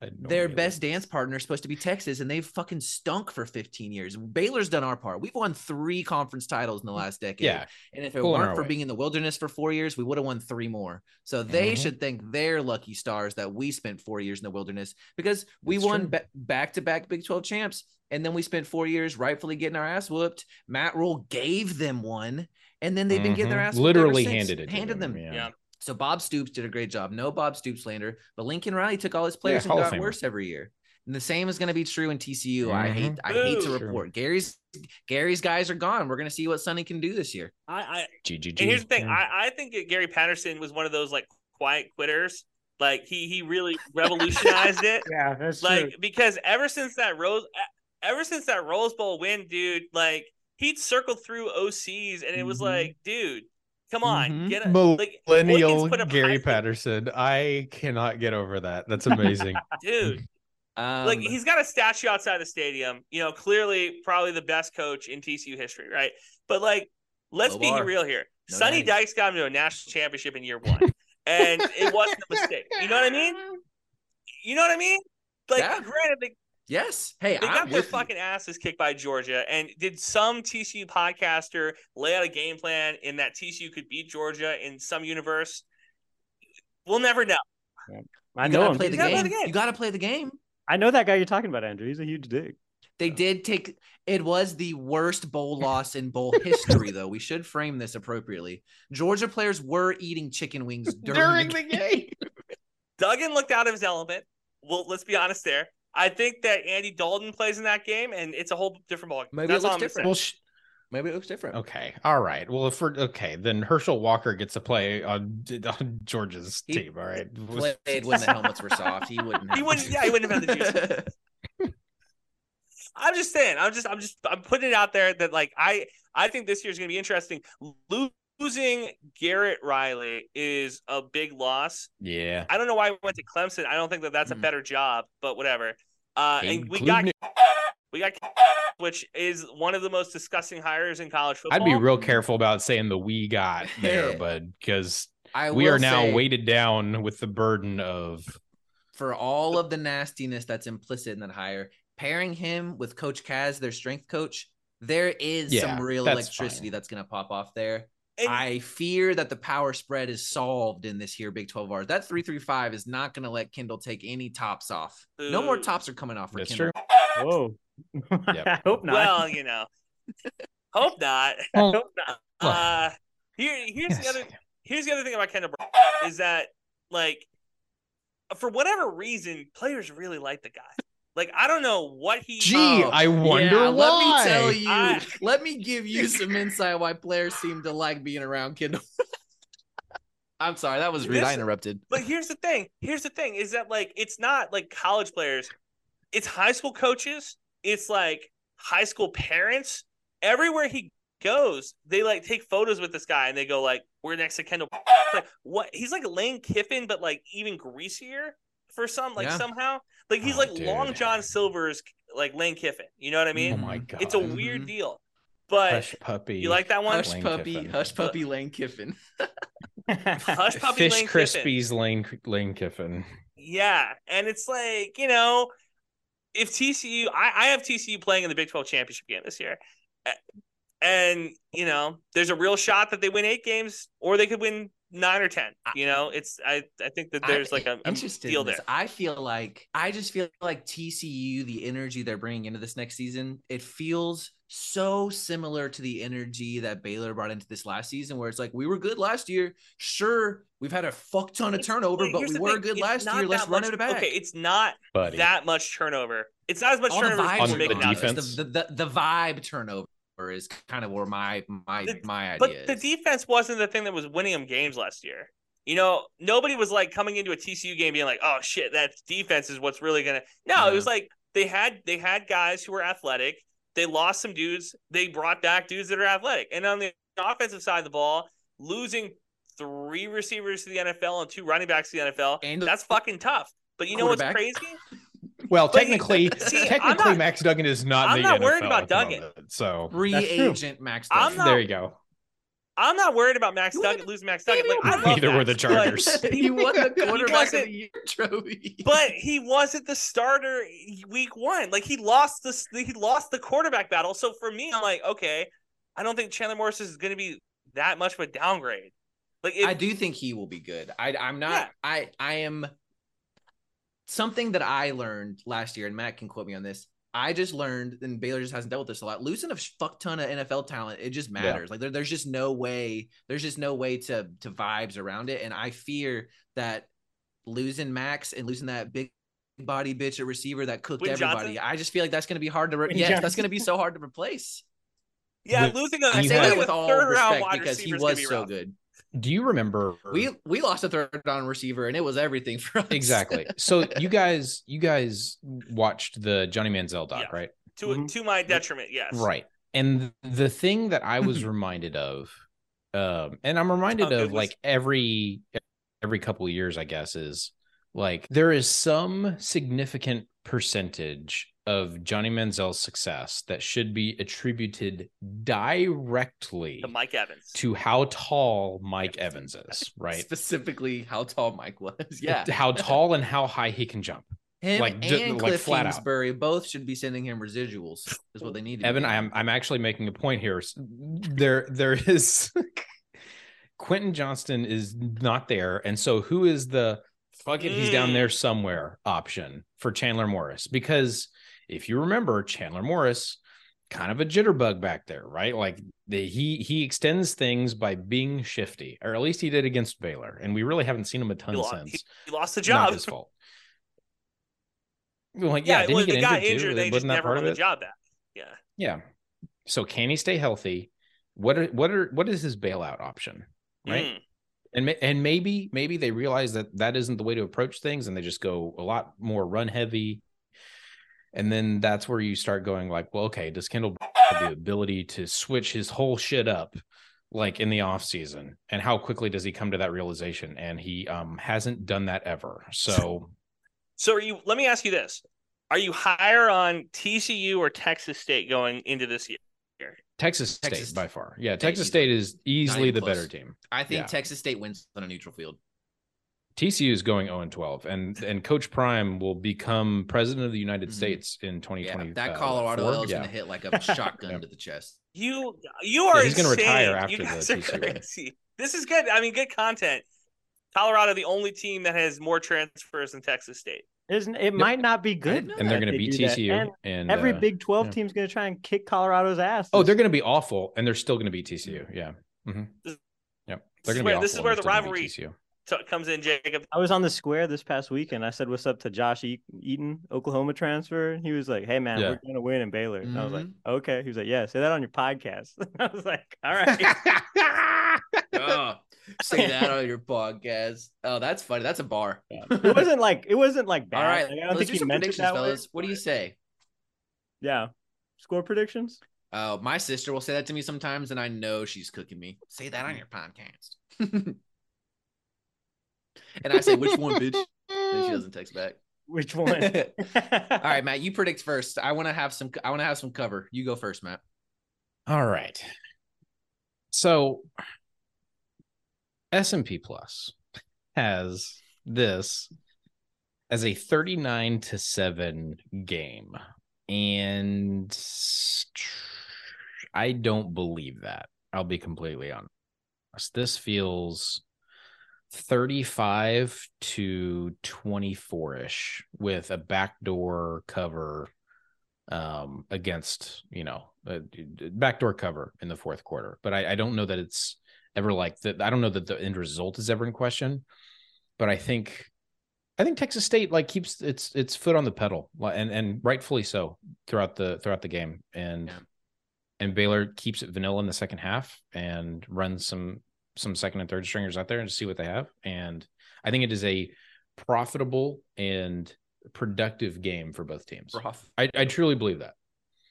their best dance partner is supposed to be Texas, and they've fucking stunk for 15 years. Baylor's done our part. We've won three conference titles in the last decade. Yeah. And if it Pulling weren't for weight. being in the wilderness for four years, we would have won three more. So they Mhm. should thank their lucky stars that we spent four years in the wilderness because we That's won back-to-back Big 12 champs. And then we spent four years rightfully getting our ass whooped. Matt Rhule gave them one, and then they've been getting their Mhm. ass whooped ever literally since. handed it. to handed them. Yeah. Yeah. So Bob Stoops did a great job. No Bob Stoops slander, but Lincoln Riley took all his players Hall and got Famer. worse every year. And the same is going to be true in TCU. I hate I hate to Boo. report Gary's Gary's guys are gone. We're going to see what Sonny can do this year. I, I GGG. and here's the thing. Yeah. I, I think Gary Patterson was one of those like quiet quitters. Like he he really revolutionized it. [LAUGHS] Yeah, that's like true. because ever since that Rose ever since that Rose Bowl win, dude, like he'd circled through OCs and it was Mhm. like, dude, come on, Mhm. get a Millennial Boykins put up Gary high- Patterson. I cannot get over that. That's [LAUGHS] amazing. dude. Um, like he's got a statue outside the stadium. You know, clearly probably the best coach in TCU history, right? But like, let's be bar. real here. No Sonny doubt. Dykes got him to a national championship in year one, and it wasn't a mistake. You know what I mean? You know what I mean? Like, Yeah. granted, they, yes. Hey, they I'm got their with you. fucking asses kicked by Georgia, and did some TCU podcaster lay out a game plan in that TCU could beat Georgia in some universe? We'll never know. I You know gotta play You the gotta play the game. You got to play the game. I know that guy you're talking about, Andrew. He's a huge dick. They did take it was the worst bowl loss in bowl [LAUGHS] history, though. We should frame this appropriately. Georgia players were eating chicken wings [LAUGHS] during, the game. Duggan looked out of his element. Well, let's be honest there. I think that Andy Dalton plays in that game, and it's a whole different ball. Maybe That's it looks different. well, sh- Maybe it looks different. okay. All right. Well, if we're okay, then Herschel Walker gets to play on, on Georgia's He team. All right. Played when the [LAUGHS] helmets were soft. He wouldn't. He have wouldn't- yeah, he wouldn't have had the juice. [LAUGHS] I'm just saying. I'm just. I'm just. I'm putting it out there that like I. I think this year is going to be interesting. Losing Garrett Riley is a big loss. yeah. I don't know why he went to Clemson. I don't think that that's a Mm. better job, but whatever. Uh, and we got we got [LAUGHS] which is one of the most disgusting hires in college football. I'd be real careful about saying the we got [LAUGHS] there, Yeah. but because I we are now say, weighted down with the burden of for all of the nastiness that's implicit in that hire. Pairing him with Coach Kaz, their strength coach, there is Yeah, some real that's electricity fine. that's going to pop off there. And- I fear that the power spread is solved in this here Big 12 hours. That 335 is not going to let Kendal take any tops off. No more tops are coming off for that's Kendal. true. [LAUGHS] Whoa. Yep. [LAUGHS] I hope not. Well, you know, Hope not. [LAUGHS] Well, Hope not. well, Uh, here, here's the other. Here's the other thing about Kendal Briles is that like, for whatever reason, players really like the guy. Like I don't know what he. Gee, Oh, I wonder yeah, why. Let me tell you. I- let me give you some insight why players seem to like being around Kendal. [LAUGHS] I'm sorry, that was rude. I interrupted. But here's the thing. Here's the thing is that like it's not like college players. It's high school coaches. It's like high school parents. Everywhere he goes, they like take photos with this guy and they go like, "We're next to Kendal." Like what? He's like Lane Kiffin, but like even greasier for some like Yeah. somehow. Like he's Oh, like dude. Long John Silver's like Lane Kiffin. You know what I mean? oh my god. it's a weird mm-hmm. deal. But hush puppy. you like that one? Hush Lane puppy, Kiffin. hush puppy, Lane Kiffin. [LAUGHS] Hush [LAUGHS] puppy Fish Lane Kiffin. Krispies Lane Lane Kiffin. Yeah, and it's like you know, if TCU, I, I have TCU playing in the Big Twelve championship game this year, and you know, there's a real shot that they win eight games, or they could win nine or ten. You know, it's I I think that there's I- like a, a interested deal in there. I feel like I just feel like TCU, the energy they're bringing into this next season, it feels so similar to the energy that Baylor brought into this last season, where it's like we were good last year. Sure, we've had a fuck ton of turnover, wait, but we were thing, good it's last year. Let's that run it back. Okay, it's not Buddy. that much turnover. It's not as much All turnover as vibes On make the it gone. out. It's defense? The, the, the, the vibe turnover is kind of where my my The- my idea But is. the defense wasn't the thing that was winning them games last year. You know, nobody was like coming into a TCU game being like, "Oh shit, that defense is what's really gonna." No, it was mm-hmm. like they had they had guys who were athletic. They lost some dudes. They brought back dudes that are athletic. And on the offensive side of the ball, losing three receivers to the NFL and two running backs to the NFL, And that's fucking tough. But you know what's crazy? [LAUGHS] Well, technically, [LAUGHS] see, technically, not- Max Duggan is not. I'm in the not worried about at Duggan. moment, so free agent Max. I'm Duggan. not- There you go. I'm not worried about Max You Duggan losing Max Duggan. Like, I love Neither were the Chargers. [LAUGHS] he won the [LAUGHS] He quarterback of the year trophy. but he wasn't the starter week one. Like he lost this, he lost the quarterback battle. So for me, I'm like, okay, I don't think Chandler Morris is going to be that much of a downgrade. Like if, I do think he will be good. I I'm not Yeah. I I am something that I learned last year, and Matt can quote me on this. I just learned, and Baylor just hasn't dealt with this a lot. Losing a fuck ton of NFL talent, it just matters. Like there, there's just no way, there's just no way to to vibes around it. And I fear that losing Max and losing that big body bitch at receiver that cooked Quinn everybody, Johnson? I just feel like that's gonna be hard to re- Quinn yes, that's gonna be so hard to replace. yeah, With- losing a, I You say that with all third round respect wide because he receiver is gonna was be so rough. good. Do you remember? We we lost a third down receiver, and it was everything [LAUGHS] for us. exactly. So you guys, you guys watched the Johnny Manziel doc, Yeah. right? To Mhm. to my detriment, yes. Right. And the thing that I was [LAUGHS] reminded of, um, and I'm reminded How good of was- like every every couple of years, I guess, is like there is some significant percentage of Johnny Manziel's success that should be attributed directly To Mike Evans. to how tall Mike Evans is, [LAUGHS] right? Specifically, how tall Mike was. Yeah, How [LAUGHS] tall and how high he can jump. him like, and d- like, Cliff flat out. Kingsbury both should be sending him residuals. Is what they need. To Evan. I'm I'm actually making a point here. There there is [LAUGHS] Quentin Johnston is not there, and so who is the fuck it? He's down Mm. there somewhere option for Chandler Morris because if you remember, Chandler Morris kind of a jitterbug back there, right? Like the, he he extends things by being shifty, or at least he did against Baylor, and we really haven't seen him a ton He, lo- since. he, he lost the Not job. his fault. Like, yeah, yeah, didn't well, he get got injured, injured. too? They just Wasn't that never part of the it? job back. Yeah. Yeah. So can he stay healthy? What are what are what is his bailout option? Right. Mm. And and maybe maybe they realize that that isn't the way to approach things, and they just go a lot more run heavy. And then that's where you start going like, well, okay, does Kendal have the ability to switch his whole shit up like in the off season? And how quickly does he come to that realization? And he um hasn't done that ever. So So are you? Let me ask you this: Are you higher on TCU or Texas State going into this year? Texas State Texas by far, yeah, Texas easily. State is easily the close. better team. I think Yeah. Texas State wins on a neutral field. TCU is going 0 12, and and Coach Prime will become president of the United Mhm. States in Yeah, 2020. that uh, Colorado four. L is yeah. going to hit like a [LAUGHS] shotgun Yep. to the chest. You you are. he's gonna retire after you the guys are TCU. crazy. This is good. I mean, good content. Colorado, the only team that has more transfers than Texas State. Isn't it might not be good, and they're going to they beat. TCU. And And, every uh, Big Twelve yeah. team's going to try and kick Colorado's ass. Oh, they're going to be awful, and they're still going to beat TCU. Yeah. hmm This- Yep. this They're is going to be where- awful. this is where the still gonna beat rivalry- TCU. T- comes in, Jacob. I was on the square this past weekend. I said what's up to Josh E- Eaton, Oklahoma transfer. And he was like, Hey man, Yeah. we're gonna win in Baylor. And I was like, Mm-hmm. Okay. He was like, Yeah, say that on your podcast. [LAUGHS] I was like, All right. [LAUGHS] oh, say that on your [LAUGHS] podcast. Oh, that's funny. That's a bar. it wasn't like it wasn't like bad. All right, Like, I don't let's think do he some meant it predictions, that way. fellas. What do you say? Yeah. Score predictions? Oh, my sister will say that to me sometimes, and I know she's cooking me. Say that on your podcast. And I say, which one, bitch? And she doesn't text back. [LAUGHS] Which one? [LAUGHS] [LAUGHS] All right, Matt, you predict first. I want to have some. I want to have some cover. You go first, Matt. All right. So S&P Plus has this as a 39 to 7 game and I don't believe that. I'll be completely honest. This feels 35 to 24ish with a backdoor cover um against you know a backdoor cover in the fourth quarter. But I, I don't know that it's ever like that i don't know that the end result is ever in question. But i think i think texas state like keeps its its foot on the pedal and and rightfully so throughout the throughout the game. And Yeah. and baylor keeps it vanilla in the second half and runs some some second and third stringers out there and see what they have and i think it is a profitable and productive game for both teams Rough. I, I truly believe that.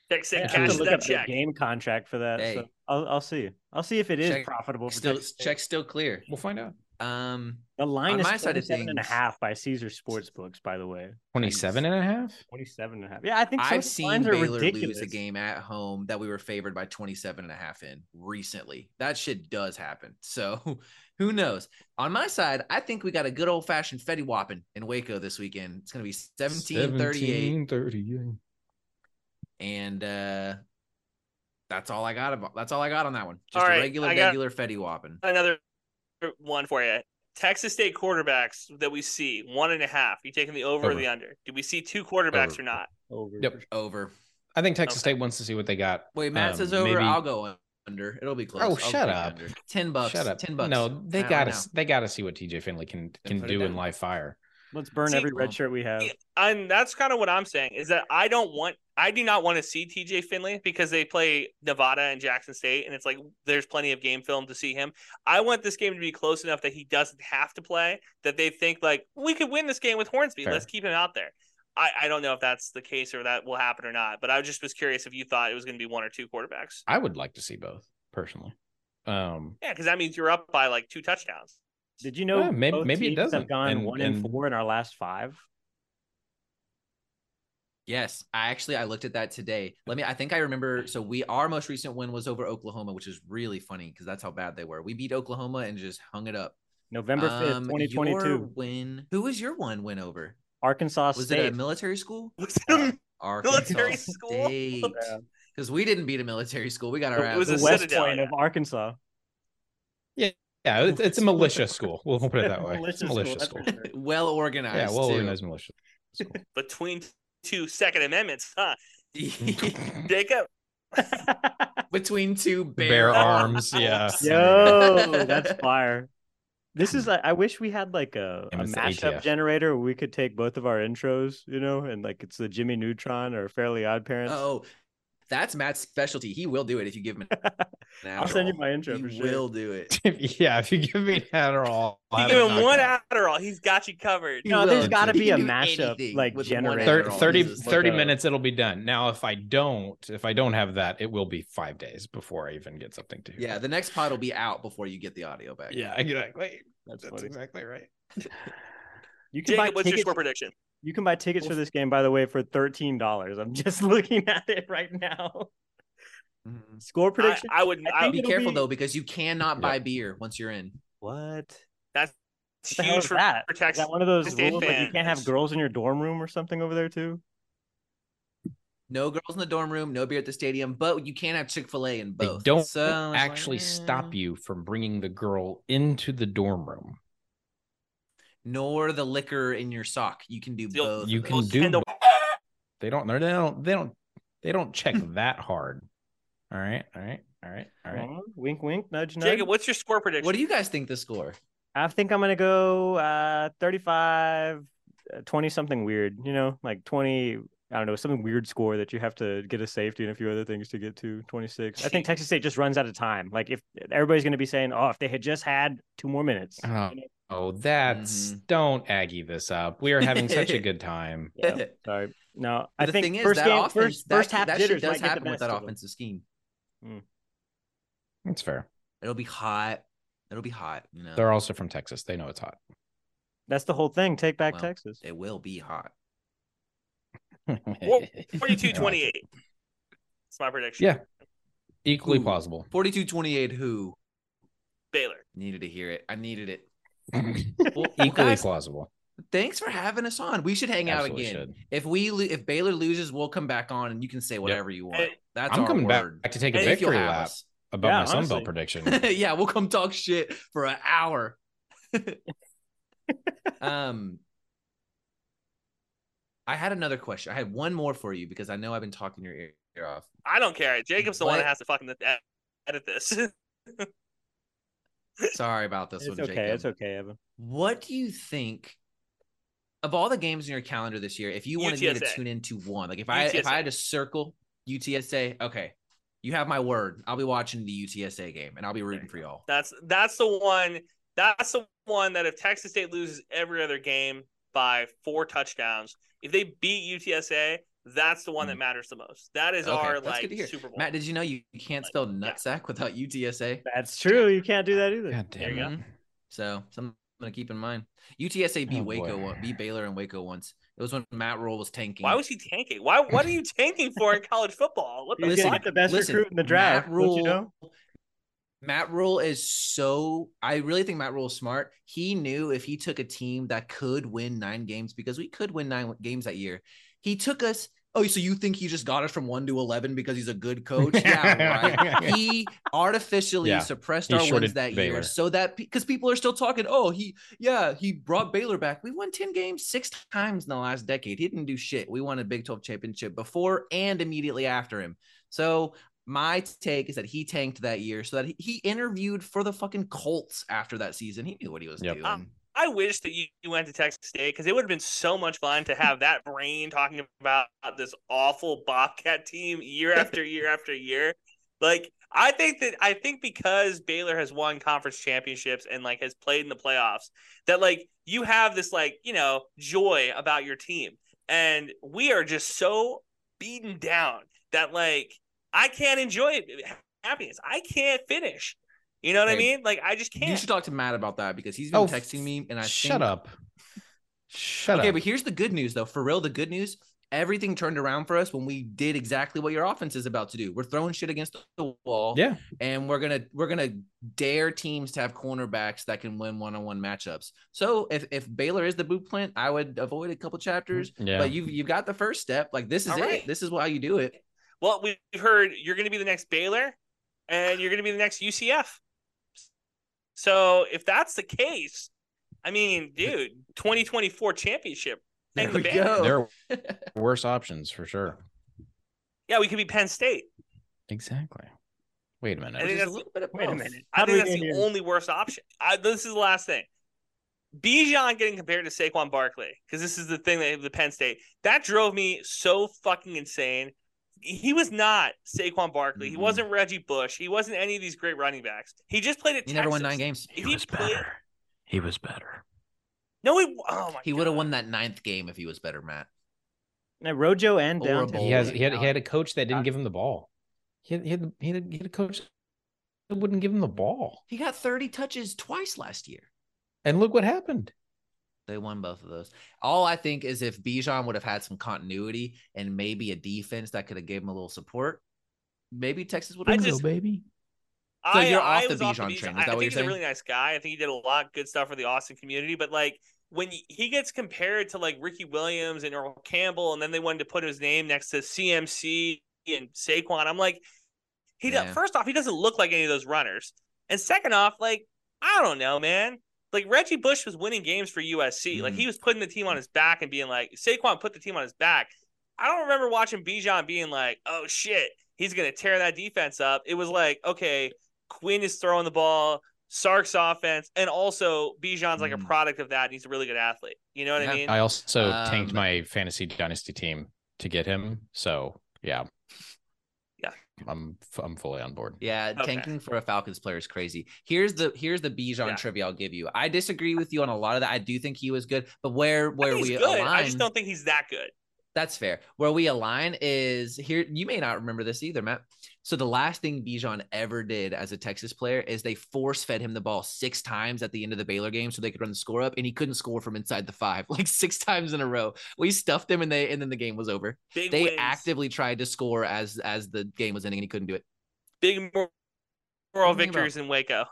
Check, say, I have cash to look that up the check. game contract for that. Hey. So I'll I'll see. I'll see if it is Check- profitable. For Still, check still clear. We'll find out. Um, The line On is my side of 27 and a half by Caesar Sportsbooks, by the way. 27 and a half? 27 and a half. Yeah, I think some of I've the seen lines are Baylor ridiculous. lose a game at home that we were favored by 27 and a half in recently. That shit does happen. [LAUGHS] So who knows? On my side, I think we got a good old fashioned Fetty Whopping in Waco this weekend. It's going to be 17 38. 38. And uh, that's all I got about that's all I got on that one. Just All a right, regular, I regular Fetty Whopping. Another one for you. Texas State quarterbacks that we see one and a half. You taking the over, or the under? Do we see two quarterbacks Over. or not? Over. Yep. Over. I think Texas Okay. State wants to see what they got. Wait, Matt Um, says over. maybe- I'll go under. It'll be close. Oh, I'll shut up. under. 10 bucks. Shut up. 10 bucks. No, they got right to they got to see what TJ Finley can can do in live fire. Let's burn See- every red shirt we have. And that's kind of what I'm saying is that I don't want, I do not want to see TJ Finley because they play Nevada and Jackson State, and it's like there's plenty of game film to see him. I want this game to be close enough that he doesn't have to play, that they think like we could win this game with Hornsby. Fair. Let's keep him out there. I, I don't know if that's the case or that will happen or not, but I just was curious if you thought it was going to be one or two quarterbacks. I would like to see both personally. Um, Yeah, because that means you're up by like two touchdowns. Did you know Yeah, maybe- both maybe it teams have doesn't, gone and- one and, and- four in our last five? Yes, I actually I looked at that today. Let me. I think I remember. So we our most recent win was over Oklahoma, which is really funny because that's how bad they were. We beat Oklahoma and just hung it up. November fifth, Um, twenty twenty your. Win. Who was your one win over? Arkansas State? Was State. it a military school? Was it a [LAUGHS] Arkansas Military school? State. [LAUGHS] Yeah. Because we didn't beat a military school. We got our It was the a. West Citadel, Point of Arkansas. yeah, it's, it's a militia school. We'll put it that way. It's a militia that's school. sure. [LAUGHS] well organized. Yeah, well organized militia. School. [LAUGHS] between two Second Amendments, huh? [LAUGHS] Jacob, Between two bear, Bear arms, yeah. Yo, that's fire. This is like I wish we had like a, And a mashup ATF. generator where we could take both of our intros, you know, and like it's the Jimmy Neutron or Fairly Odd Parents. Oh, that's Matt's specialty. He will do it if you give him. An [LAUGHS] I'll send you my intro He for sure. will do it. [LAUGHS] yeah, if you give me Adderall, [LAUGHS] you give him one out. Adderall, he's got you covered. He No, there's will. gotta be a mashup, like, with generator. Thir- Adderall. 30, 30 minutes it'll be done now if i don't if i don't have that it will be five days before i even get something to Yeah, the next pod will be out before you get the audio back. yeah exactly That's that's exactly right You can buy Jacob, what's your tickets. score prediction? You can buy tickets for this game, by the way, for thirteen dollars. I'm just [LAUGHS] looking at it right now. Mhm. Score prediction. I would. I I, think Be careful be- though, because you cannot buy Yeah. beer once you're in. what? that's What the hell huge is for, that? for Is that one of those rules like you can't have girls in your dorm room or something over there too? No girls in the dorm room, no beer at the stadium, but you can have Chick Fil A in they both. don't So it's like, actually stop eh. you from bringing the girl into the dorm room nor the liquor in your sock. You can do The old- both. You can those. do. Kendal- [LAUGHS] They don't. They don't. They don't. They don't check [LAUGHS] that hard. All right. All right. All right. All right. Uh, wink, wink, nudge, nudge. Jacob, what's your score prediction? What do you guys think the score? I think I'm gonna go uh 35, uh, 20 something weird. You know, like 20. I don't know, something weird score that you have to get a safety and a few other things to get to 26. I think Texas State just runs out of time. Like if everybody's going to be saying, "Oh, if they had just had two more minutes." Oh, oh, that's Mhm. don't Aggie this up. We are having such a [LAUGHS] good time. Yeah, [LAUGHS] sorry. No, I the think thing is, first that game, offense, first that, first half that shit jitters does might happen with that of offensive scheme. That's fair. It'll be hot. It'll be hot. You know, They're also from Texas. They know it's hot. That's the whole thing. Take back Well, Texas. it will be hot. Well, [LAUGHS] 42 28. That's my prediction. Yeah. Equally Ooh. plausible. 42-28 Who Baylor. needed to hear it? I needed it. [LAUGHS] Equally guys, plausible. Thanks for having us on. We should hang out again. should. If we lo- if Baylor loses, we'll come back on and you can say whatever you want. That's I'm our coming back, word. back to take a And victory lap us. about Yeah, my Sun Belt prediction. [LAUGHS] yeah, we'll come talk shit for an hour. [LAUGHS] um, I had another question. I had one more for you because I know I've been talking your ear, ear off. I don't care. Jacob's the one that has to fucking edit this. Sorry about this It's one, okay. Jacob. It's okay, Evan. What do you think of all the games in your calendar this year? If you wanted me to UTSA. tune into one, like if I if I had to circle UTSA, okay, you have my word. I'll be watching the UTSA game and I'll be rooting for y'all. That's that's the one. That's the one that if Texas State loses every other game by four touchdowns, if they beat UTSA, that's the one that matters the most. That is. Okay, our that's like good to hear. Super Bowl. Matt, did you know you you can't spell nutsack without UTSA? That's true. You can't do that either. God damn you go. Mhm. So something to keep in mind. UTSA beat Oh, Waco, boy. beat Baylor and Waco once. It was when Matt Rhule was tanking. Why was he tanking? Why what are you [LAUGHS] tanking for in college football? What the Listen, gonna fuck? get the best listen, recruit in the draft. Matt don't you know? Matt Rhule is so. I really think Matt Rhule is smart. He knew if he took a team that could win nine games because we could win nine games that year. He took us. Oh, so you think he just got us from one to eleven because he's a good coach? Yeah, right. [LAUGHS] he artificially Yeah, suppressed he our wins that Baylor. year so that because people are still talking. Oh, he yeah he brought Baylor back. We won ten games six times in the last decade. He didn't do shit. We won a Big Twelve championship before and immediately after him. So my take is that he tanked that year so that he, he interviewed for the fucking Colts after that season. He knew what he was Yep. doing. I wish that you, you went to Texas State because it would have been so much fun to have that brain talking about this awful Bobcat team year [LAUGHS] after year after year. Like I think that I think because Baylor has won conference championships and like has played in the playoffs, that like you have this like you know joy about your team, and we are just so beaten down that like I can't enjoy it, happiness. I can't finish. You know what I mean? Like I just can't. You should talk to Matt about that because he's been Oh, texting me and I Shut think- up. Shut okay, up. Okay, but here's the good news though. For real, the good news, everything turned around for us when we did exactly what your offense is about to do. We're throwing shit against the wall. Yeah. And we're gonna we're gonna dare teams to have cornerbacks that can win one-on-one matchups. So if if Baylor is the boot plant, I would avoid a couple chapters. Mm, yeah. But you've you've got the first step. Like this is All it. right. This is why you do it. Well, we've heard you're going to be the next Baylor and you're going to be the next UCF. So if that's the case, I mean, dude, 2024 championship. There Thank the we banner. go. There [LAUGHS] are worse options for sure. Yeah, we could be Penn State. Exactly. Wait a minute. I think that's a little bit of Wait a minute. I How do think that's the here? only worst option. I, this is the last thing. Bijan getting compared to Saquon Barkley because this is the thing that the Penn State that drove me so fucking insane. He was not Saquon Barkley. He Mhm. wasn't Reggie Bush. He wasn't any of these great running backs. He just played at He Texas. never won nine games. He, he played- He was better. No, he. Oh my. He would have won that ninth game if he was better, Matt. Now, Rojo and Or a downtown. He has he had he had a coach that Uh, didn't give him the ball. He had he had, he had, he had a coach that wouldn't give him the ball. He got 30 touches twice last year. And look what happened. They won both of those. All I think is if Bijan would have had some continuity and maybe a defense that could have gave him a little support, maybe Texas would have. I have. just- baby. So I, you're I off the was Bijan train, is I, that I what think you're he's saying? a really nice guy. I think he did a lot of good stuff for the Austin community. But like when he gets compared to like Ricky Williams and Earl Campbell, and then they wanted to put his name next to CMC and Saquon, I'm like, he Yeah. does. First off, he doesn't look like any of those runners, and second off, like I don't know, man. Like Reggie Bush was winning games for USC. Like Mhm. he was putting the team on his back and being like Saquon put the team on his back. I don't remember watching Bijan being like, "Oh shit, he's gonna tear that defense up." It was like, okay, Quinn is throwing the ball, Sark's offense, and also Bijan's like a Mhm. product of that. And he's a really good athlete. You know what Yeah. I mean? I also tanked Um, my fantasy dynasty team to get him. So yeah, Yeah. I'm I'm fully on board. Yeah, Okay. tanking for a Falcons player is crazy. Here's the here's the Bijan Yeah. trivia I'll give you. I disagree with you on a lot of that. I do think he was good, but where where we good. align, I just don't think he's that good. That's fair. Where we align is here. You may not remember this either, Matt. So the last thing Bijan ever did as a Texas player is they force fed him the ball six times at the end of the Baylor game so they could run the score up, and he couldn't score from inside the five, [LAUGHS] like six times in a row. We stuffed him, and they and then the game was over. Big They wins. actively tried to score as as the game was ending, and he couldn't do it. big moral Think about- victories in Waco.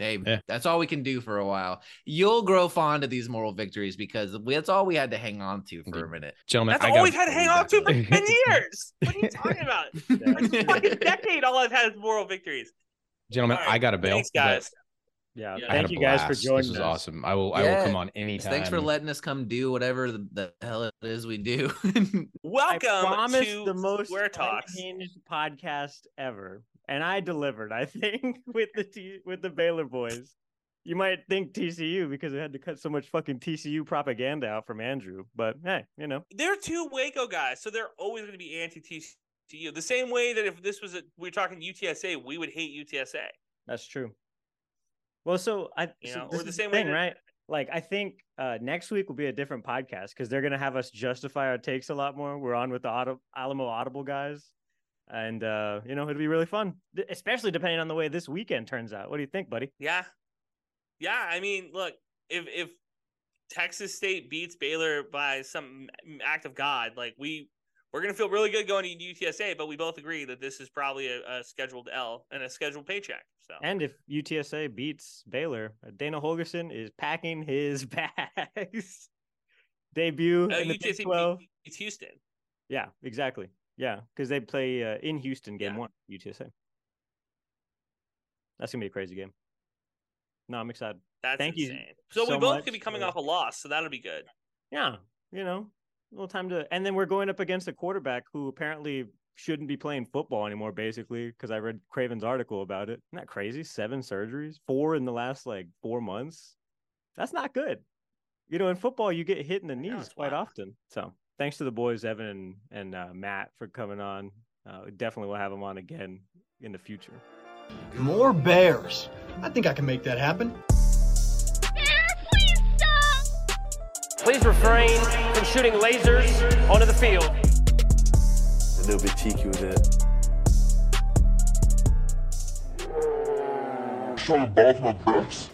Hey, Yeah. that's all we can do for a while. You'll grow fond of these moral victories because that's all we had to hang on to for a mm-hmm. minute. Gentlemen, That's I all we've had to hang on to for ten years. [LAUGHS] What are you talking about? [LAUGHS] For a fucking decade, all I've had is moral victories. gentlemen, All right. I got a bail. Thanks, but guys. Yeah, Yeah. Thank a you guys for blast. joining This was awesome. I will I will come on anytime. Thanks for letting us come do whatever the, the hell it is we do. [LAUGHS] I Welcome to the most Square Talks. unhinged podcast ever, and I delivered. I [LAUGHS] think with the T- with the Baylor boys. You might think TCU because it had to cut so much fucking TCU propaganda out from Andrew, but hey, you know, They're two Waco guys, so they're always going to be anti TCU. The same way that if this was a, we are talking UTSA, we would hate UTSA. that's true. Well, so I, You so know, or the same way thing, that- right? Like, I think uh, next week will be a different podcast because they're gonna have us justify our takes a lot more. We're on with the Auto- Alamo Audible guys, and uh, you know it'll be really fun, especially depending on the way this weekend turns out. What do you think, buddy? Yeah, yeah. I mean, look, if if Texas State beats Baylor by some act of God, like we we're gonna feel really good going to UTSA, but we both agree that this is probably a, a scheduled L and a scheduled paycheck. So And if UTSA beats Baylor, uh, Dana Holgorsen is packing his [LAUGHS] bags. Debut uh, in the Big UTSA 12. beats Houston. Yeah, exactly. Yeah, because they play uh, in Houston game Yeah. one, UTSA. That's gonna be a crazy game. No, I'm excited. That's Thank you insane. So, we both could be coming for- off a loss, so that'll be good. Yeah, you know, a little time to, and then we're going up against a quarterback who apparently shouldn't be playing football anymore, basically, because I read Craven's article about it. Isn't that crazy? Seven surgeries, four in the last like four months. That's not good. You know, in football, you get hit in the knees quite often. So, thanks to the boys, Evan and, and uh, Matt, for coming on. Uh, we definitely will have them on again in the future. More bears. I think I can make that happen. Please stop. Please refrain from shooting lasers onto the field. A little bit cheeky with it. Showing both my breasts.